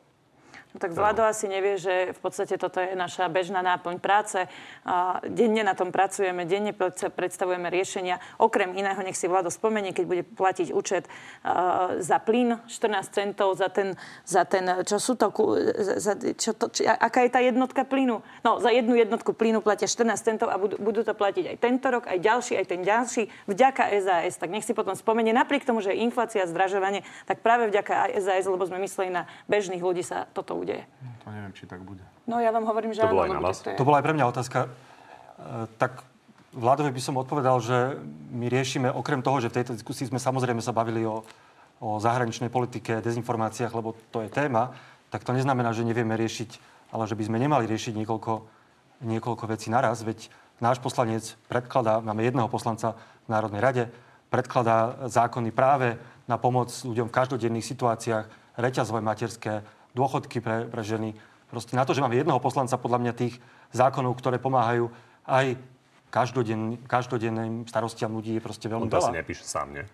No tak vládo asi nevie, že v podstate toto je naša bežná náplň práce. A denne na tom pracujeme, denne predstavujeme riešenia. Okrem iného, nech si vládo spomenie, keď bude platiť účet za plyn 14 centov, za ten, za ten čo sú to, za, čo to či, aká je tá jednotka plynu? No, za jednu jednotku plynu platia 14 centov a budú, budú to platiť aj tento rok, aj ďalší, aj ten ďalší, vďaka SAS. Tak nech si potom spomenie, napriek tomu, že je inflácia, zdražovanie, tak práve vďaka SAS, lebo sme mysleli na bežných ľudí, sa toto udeje udeje. No, to neviem, či tak bude. No ja vám hovorím, že to áno. Bolo aj na vás. To, je... to bola aj pre mňa otázka. E, tak vládovi by som odpovedal, že my riešime, okrem toho, že v tejto diskusii sme samozrejme sa bavili o, o zahraničnej politike, dezinformáciách, lebo to je téma, tak to neznamená, že nevieme riešiť, ale že by sme nemali riešiť niekoľko, niekoľko vecí naraz, veď náš poslanec predkladá, máme jedného poslanca v Národnej rade, predkladá zákony práve na pomoc ľuďom v každodenných situáciách, reťazové materské, dôchodky pre, pre ženy. Proste na to, že máme jedného poslanca, podľa mňa tých zákonov, ktoré pomáhajú aj každodenn, každodenným starostiam ľudí je proste veľmi On to asi veľa. nepíše sám, nie?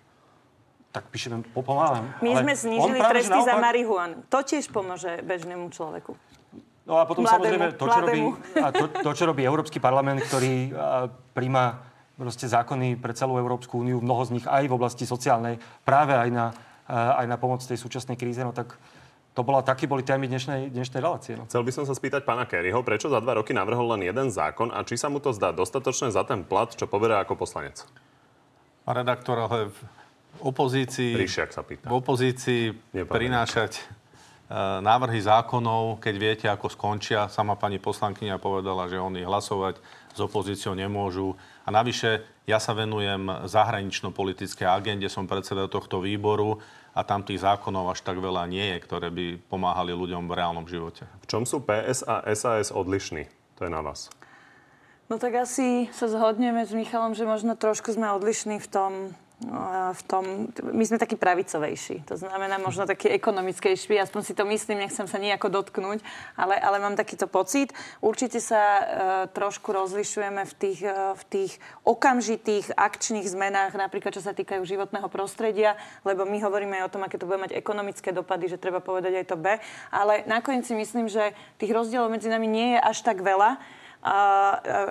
Tak píšeme, pomáham. My ale sme znížili práve, tresty za naopak- marihuanu. To tiež pomôže bežnému človeku. No a potom Mladému, samozrejme to, čo robí, a to, to, čo robí Európsky parlament, ktorý príjma proste zákony pre celú Európsku úniu, mnoho z nich aj v oblasti sociálnej, práve aj na, a, aj na pomoc tej súčasnej kríze, no tak to bola, taký boli témy dnešnej, dnešnej relácie. No. Chcel by som sa spýtať pána Kerryho, prečo za dva roky navrhol len jeden zákon a či sa mu to zdá dostatočné za ten plat, čo poberá ako poslanec? Pán redaktor, ale v opozícii... Ríšiak sa pýta. V opozícii prinášať e, návrhy zákonov, keď viete, ako skončia. Sama pani poslankyňa povedala, že oni hlasovať s opozíciou nemôžu. A navyše, ja sa venujem zahranično-politickej agende, som predseda tohto výboru a tam tých zákonov až tak veľa nie je, ktoré by pomáhali ľuďom v reálnom živote. V čom sú PS a SAS odlišní? To je na vás. No tak asi sa zhodneme s Michalom, že možno trošku sme odlišní v tom, v tom, my sme takí pravicovejší. To znamená možno taký ekonomickejší, aspoň si to myslím, nechcem sa nejako dotknúť, ale, ale mám takýto pocit. Určite sa e, trošku rozlišujeme v tých, e, v tých okamžitých akčných zmenách, napríklad čo sa týkajú životného prostredia, lebo my hovoríme aj o tom, aké to bude mať ekonomické dopady, že treba povedať aj to B, ale nakoniec si myslím, že tých rozdielov medzi nami nie je až tak veľa a, a,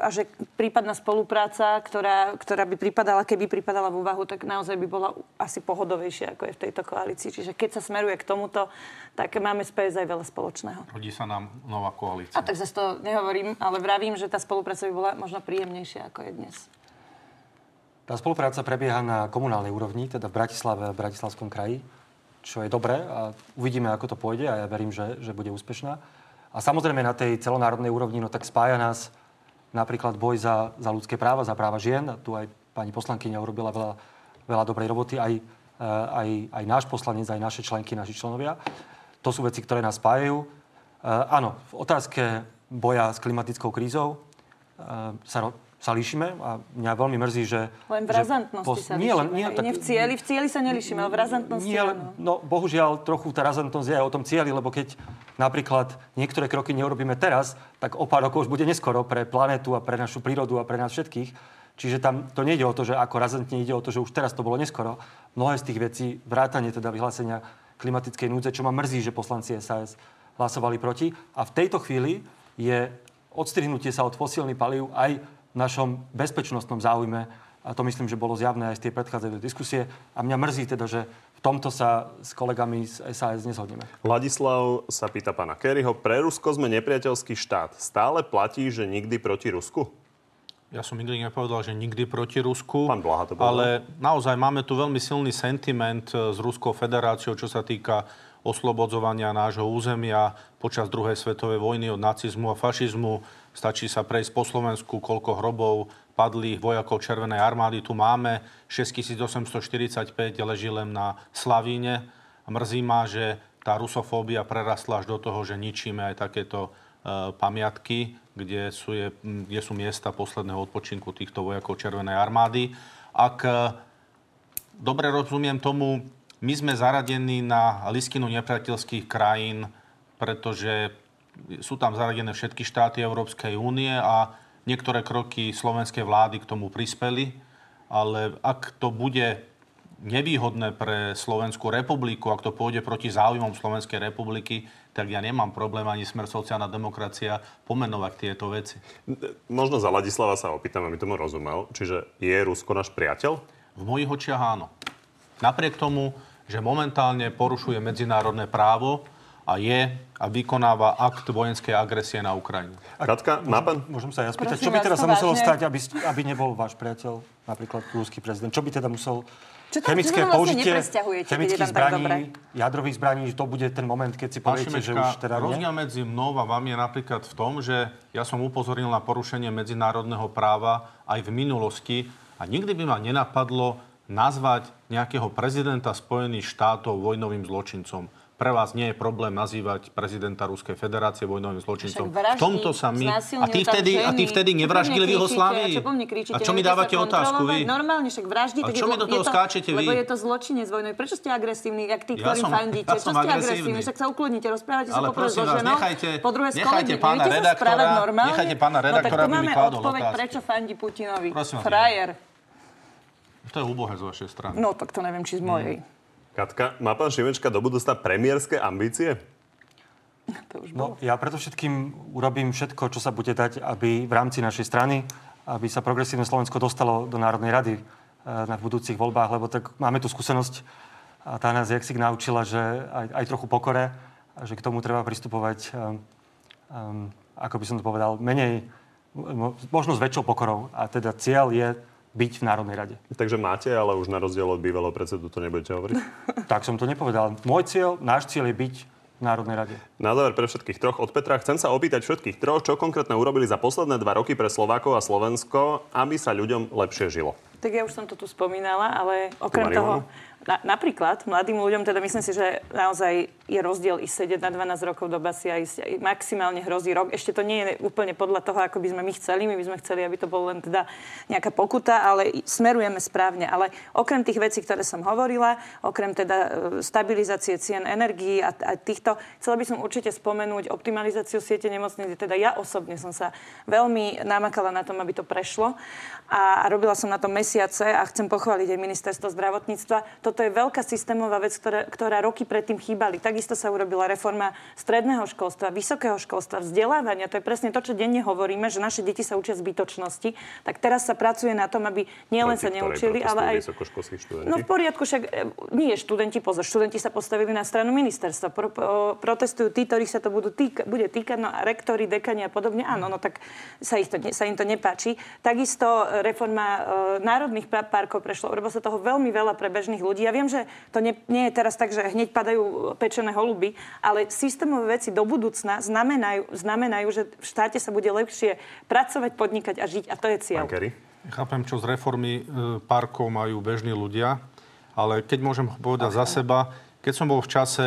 a že prípadná spolupráca, ktorá, ktorá by pripadala, keby pripadala v úvahu, tak naozaj by bola asi pohodovejšia, ako je v tejto koalícii. Čiže keď sa smeruje k tomuto, tak máme s aj veľa spoločného. Hodí sa nám nová koalícia. A tak zase to nehovorím, ale vravím, že tá spolupráca by bola možno príjemnejšia, ako je dnes. Tá spolupráca prebieha na komunálnej úrovni, teda v Bratislave a v Bratislavskom kraji, čo je dobré a uvidíme, ako to pôjde a ja verím, že, že bude úspešná. A samozrejme na tej celonárodnej úrovni, no tak spája nás napríklad boj za, za ľudské práva, za práva žien. A tu aj pani poslankyňa urobila veľa, veľa dobrej roboty, aj, e, aj, aj náš poslanec, aj naše členky, naši členovia. To sú veci, ktoré nás spájajú. E, áno, v otázke boja s klimatickou krízou e, sa, sa líšime a mňa veľmi mrzí, že... Len v razantnosti sa nie, líšime. len, nie, hej? Nie v cieli, v cieli sa nelíšime, ale v razantnosti nie, len, no bohužiaľ trochu tá razantnosť je aj o tom cieli, lebo keď napríklad niektoré kroky neurobíme teraz, tak o pár rokov už bude neskoro pre planetu a pre našu prírodu a pre nás všetkých. Čiže tam to nejde o to, že ako razantne ide o to, že už teraz to bolo neskoro. Mnohé z tých vecí, vrátanie teda vyhlásenia klimatickej núdze, čo ma mrzí, že poslanci SAS hlasovali proti. A v tejto chvíli je odstrihnutie sa od fosílnych palív aj našom bezpečnostnom záujme. A to myslím, že bolo zjavné aj z tej predchádzajúcej diskusie. A mňa mrzí teda, že v tomto sa s kolegami z SAS nezhodneme. Ladislav sa pýta pána Kerryho, pre Rusko sme nepriateľský štát. Stále platí, že nikdy proti Rusku? Ja som nikdy nepovedal, že nikdy proti Rusku. Pán Blaha to povedal. Ale naozaj máme tu veľmi silný sentiment e, s Ruskou federáciou, čo sa týka oslobodzovania nášho územia počas druhej svetovej vojny od nacizmu a fašizmu. Stačí sa prejsť po Slovensku, koľko hrobov padlých vojakov Červenej armády tu máme. 6845 leží len na Slavíne. Mrzí ma, že tá rusofóbia prerastla až do toho, že ničíme aj takéto e, pamiatky, kde sú, je, kde sú miesta posledného odpočinku týchto vojakov Červenej armády. Ak e, dobre rozumiem tomu, my sme zaradení na listinu nepriateľských krajín, pretože sú tam zaradené všetky štáty Európskej únie a niektoré kroky slovenskej vlády k tomu prispeli. Ale ak to bude nevýhodné pre Slovenskú republiku, ak to pôjde proti záujmom Slovenskej republiky, tak ja nemám problém ani smer sociálna demokracia pomenovať tieto veci. Možno za Ladislava sa opýtam, aby tomu rozumel. Čiže je Rusko náš priateľ? V mojich očiach áno. Napriek tomu, že momentálne porušuje medzinárodné právo a je a vykonáva akt vojenskej agresie na Ukrajinu. Katka, má pán... Môžem sa ja spýtať, Prosím čo by teda to sa muselo vážne? stať, aby, aby nebol váš priateľ, napríklad ruský prezident? Čo by teda musel Čo tam- chemické čo tam vlastne použitie chemických zbraní, jadrových zbraní, že to bude ten moment, keď si poviete, že už teda nie? rozdiel medzi mnou a vami je napríklad v tom, že ja som upozornil na porušenie medzinárodného práva aj v minulosti a nikdy by ma nenapadlo nazvať nejakého prezidenta Spojených štátov vojnovým zločincom. Pre vás nie je problém nazývať prezidenta Ruskej federácie vojnovým zločincom. V tomto sa my... A ty vtedy, a ty ženy. vtedy nevraždili v Jugoslávii? A čo po mne kričíte? A čo mi dávate otázku vy? Normálne, však vraždíte. A čo mi do toho to- skáčete vy? Lebo je to zločinec vojnový. Prečo ste agresívni, jak tí, Ja ktorým som- fandíte? ja Čo ste agresívni? Však sa ukludnite, rozprávate sa Ale poprvé so ženou, nechajte- po druhé nechajte pána redaktora- normálne? nechajte pána no, redaktora, aby mi odpoveď, otázky. prečo fandí Putinovi. Frajer. To je úbohé z vašej strany. No, tak to neviem, či z mojej. Katka, má pán Šimečka do budúcna premiérske ambície? To už No, ja predovšetkým urobím všetko, čo sa bude dať, aby v rámci našej strany, aby sa progresívne Slovensko dostalo do Národnej rady eh, na budúcich voľbách, lebo tak máme tu skúsenosť a tá nás jak si naučila, že aj, aj trochu pokore, a že k tomu treba pristupovať, um, um, ako by som to povedal, menej, mo- možno s väčšou pokorou. A teda cieľ je byť v Národnej rade. Takže máte, ale už na rozdiel od bývalého predsedu to nebudete hovoriť? Tak som to nepovedal. Môj cieľ, náš cieľ je byť v Národnej rade. Na záver pre všetkých troch od Petra chcem sa opýtať všetkých troch, čo konkrétne urobili za posledné dva roky pre Slovákov a Slovensko, aby sa ľuďom lepšie žilo. Tak ja už som to tu spomínala, ale okrem toho, na, napríklad mladým ľuďom, teda myslím si, že naozaj je rozdiel ísť sedieť na 12 rokov do basy a ísť maximálne hrozí rok. Ešte to nie je úplne podľa toho, ako by sme my chceli. My by sme chceli, aby to bolo len teda nejaká pokuta, ale smerujeme správne. Ale okrem tých vecí, ktoré som hovorila, okrem teda e, stabilizácie cien energií a, a týchto, chcela by som určite spomenúť optimalizáciu siete nemocníc. Teda ja osobne som sa veľmi namakala na tom, aby to prešlo a, a robila som na tom mesiace a chcem pochváliť aj ministerstvo zdravotníctva. Toto je veľká systémová vec, ktorá, ktorá roky predtým chýbali. Takisto sa urobila reforma stredného školstva, vysokého školstva, vzdelávania. To je presne to, čo denne hovoríme, že naše deti sa učia zbytočnosti. Tak teraz sa pracuje na tom, aby nielen sa neučili, ale aj... No v poriadku, však e, nie študenti, pozor, študenti sa postavili na stranu ministerstva. Pro, pro, protestujú tí, ktorých sa to budú týka, bude týkať, no a rektori, dekani a podobne, áno, no tak sa, ich to, sa im to nepáči. Takisto e, reforma e, národných parkov prešlo, urobilo sa toho veľmi veľa pre bežných ľudí. Ja viem, že to ne, nie je teraz tak, že hneď padajú pečené holuby, ale systémové veci do budúcna znamenajú, znamenajú, že v štáte sa bude lepšie pracovať, podnikať a žiť. A to je cieľ. Chápem, čo z reformy e, parkov majú bežní ľudia, ale keď môžem povedať za seba, keď som bol v čase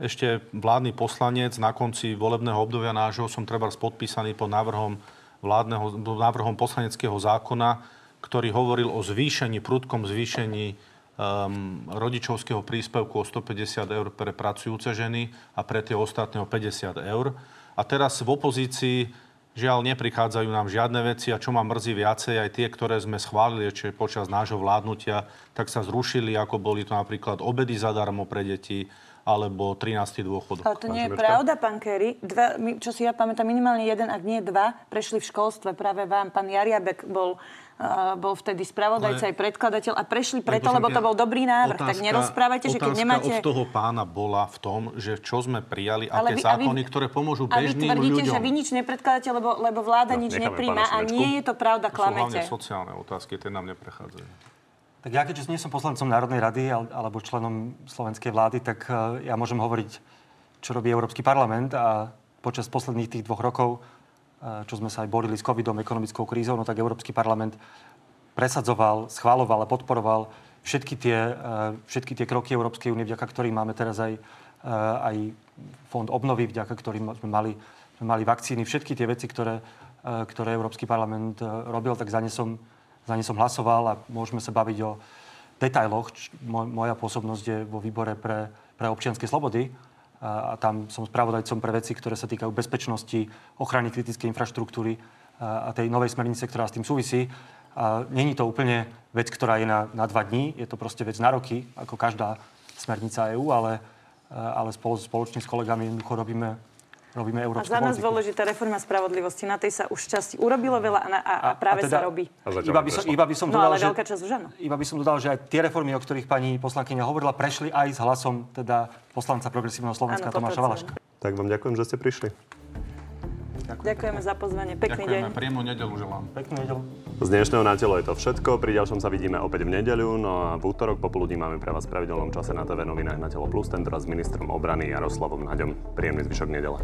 ešte vládny poslanec, na konci volebného obdobia nášho som treba podpísaný pod návrhom, vládneho, návrhom poslaneckého zákona, ktorý hovoril o zvýšení, prudkom zvýšení um, rodičovského príspevku o 150 eur pre pracujúce ženy a pre tie ostatné o 50 eur. A teraz v opozícii Žiaľ, neprichádzajú nám žiadne veci a čo ma mrzí viacej, aj tie, ktoré sme schválili ešte počas nášho vládnutia, tak sa zrušili, ako boli to napríklad obedy zadarmo pre deti alebo 13. dôchodok. Ale to nie je pravda, pán Kerry. Dva, my- čo si ja pamätám, minimálne jeden, ak nie dva, prešli v školstve. Práve vám, pán Jariabek bol, uh, bol vtedy spravodajca Ale- aj predkladateľ a prešli preto, lebo to bol dobrý návrh. tak nerozprávajte, že keď otázka nemáte... od toho pána bola v tom, že čo sme prijali, Ale aké vy- a vy- zákony, ktoré pomôžu A vy bežným tvrdíte, ľuďom. že vy nič nepredkladáte, lebo, lebo vláda No, nič nepríjma a nie je to pravda, To sú hlavne klamete. sociálne otázky, tie nám neprechádzajú. Tak ja, keďže nie som poslancom Národnej rady al- alebo členom slovenskej vlády, tak eh, ja môžem hovoriť, čo robí Európsky parlament a počas posledných tých dvoch rokov, eh, čo sme sa aj borili s covidom, ekonomickou krízou, no tak Európsky parlament presadzoval, schváloval a podporoval všetky tie, eh, všetky tie kroky Európskej únie, vďaka ktorým máme teraz aj, aj fond obnovy, vďaka ktorým sme mali, sme mali vakcíny, všetky tie veci, ktoré, ktoré Európsky parlament robil, tak za ne som, za ne som hlasoval a môžeme sa baviť o detailoch. Moja pôsobnosť je vo výbore pre, pre občianske slobody a, a tam som spravodajcom pre veci, ktoré sa týkajú bezpečnosti, ochrany kritickej infraštruktúry a, a tej novej smernice, ktorá s tým súvisí. A není to úplne vec, ktorá je na, na dva dní, je to proste vec na roky, ako každá smernica EÚ, ale, ale spolu, spoločne s kolegami jednoducho robíme, robíme A európsku za nás politiku. dôležitá reforma spravodlivosti. Na tej sa už časti urobilo veľa a, na, a, a práve teda sa robí. A Iba by, som, iba by som No dodal, ale že... veľká časť už áno. Iba by som dodal, že aj tie reformy, o ktorých pani poslankyňa hovorila, prešli aj s hlasom teda poslanca Progresívneho Slovenska Áno, Tomáša. Valaška. Tak vám ďakujem, že ste prišli. Ďakujeme za pozvanie. Pekný Ďakujeme, deň. príjemnú nedelu želám. Peknú nedelu. Z dnešného na telo je to všetko. Pri ďalšom sa vidíme opäť v nedeľu. No a v útorok popoludní máme pre vás v pravidelnom čase na TV novinách na Telo Plus, tentoraz s ministrom obrany Jaroslavom Naďom. Príjemný zvyšok nedele.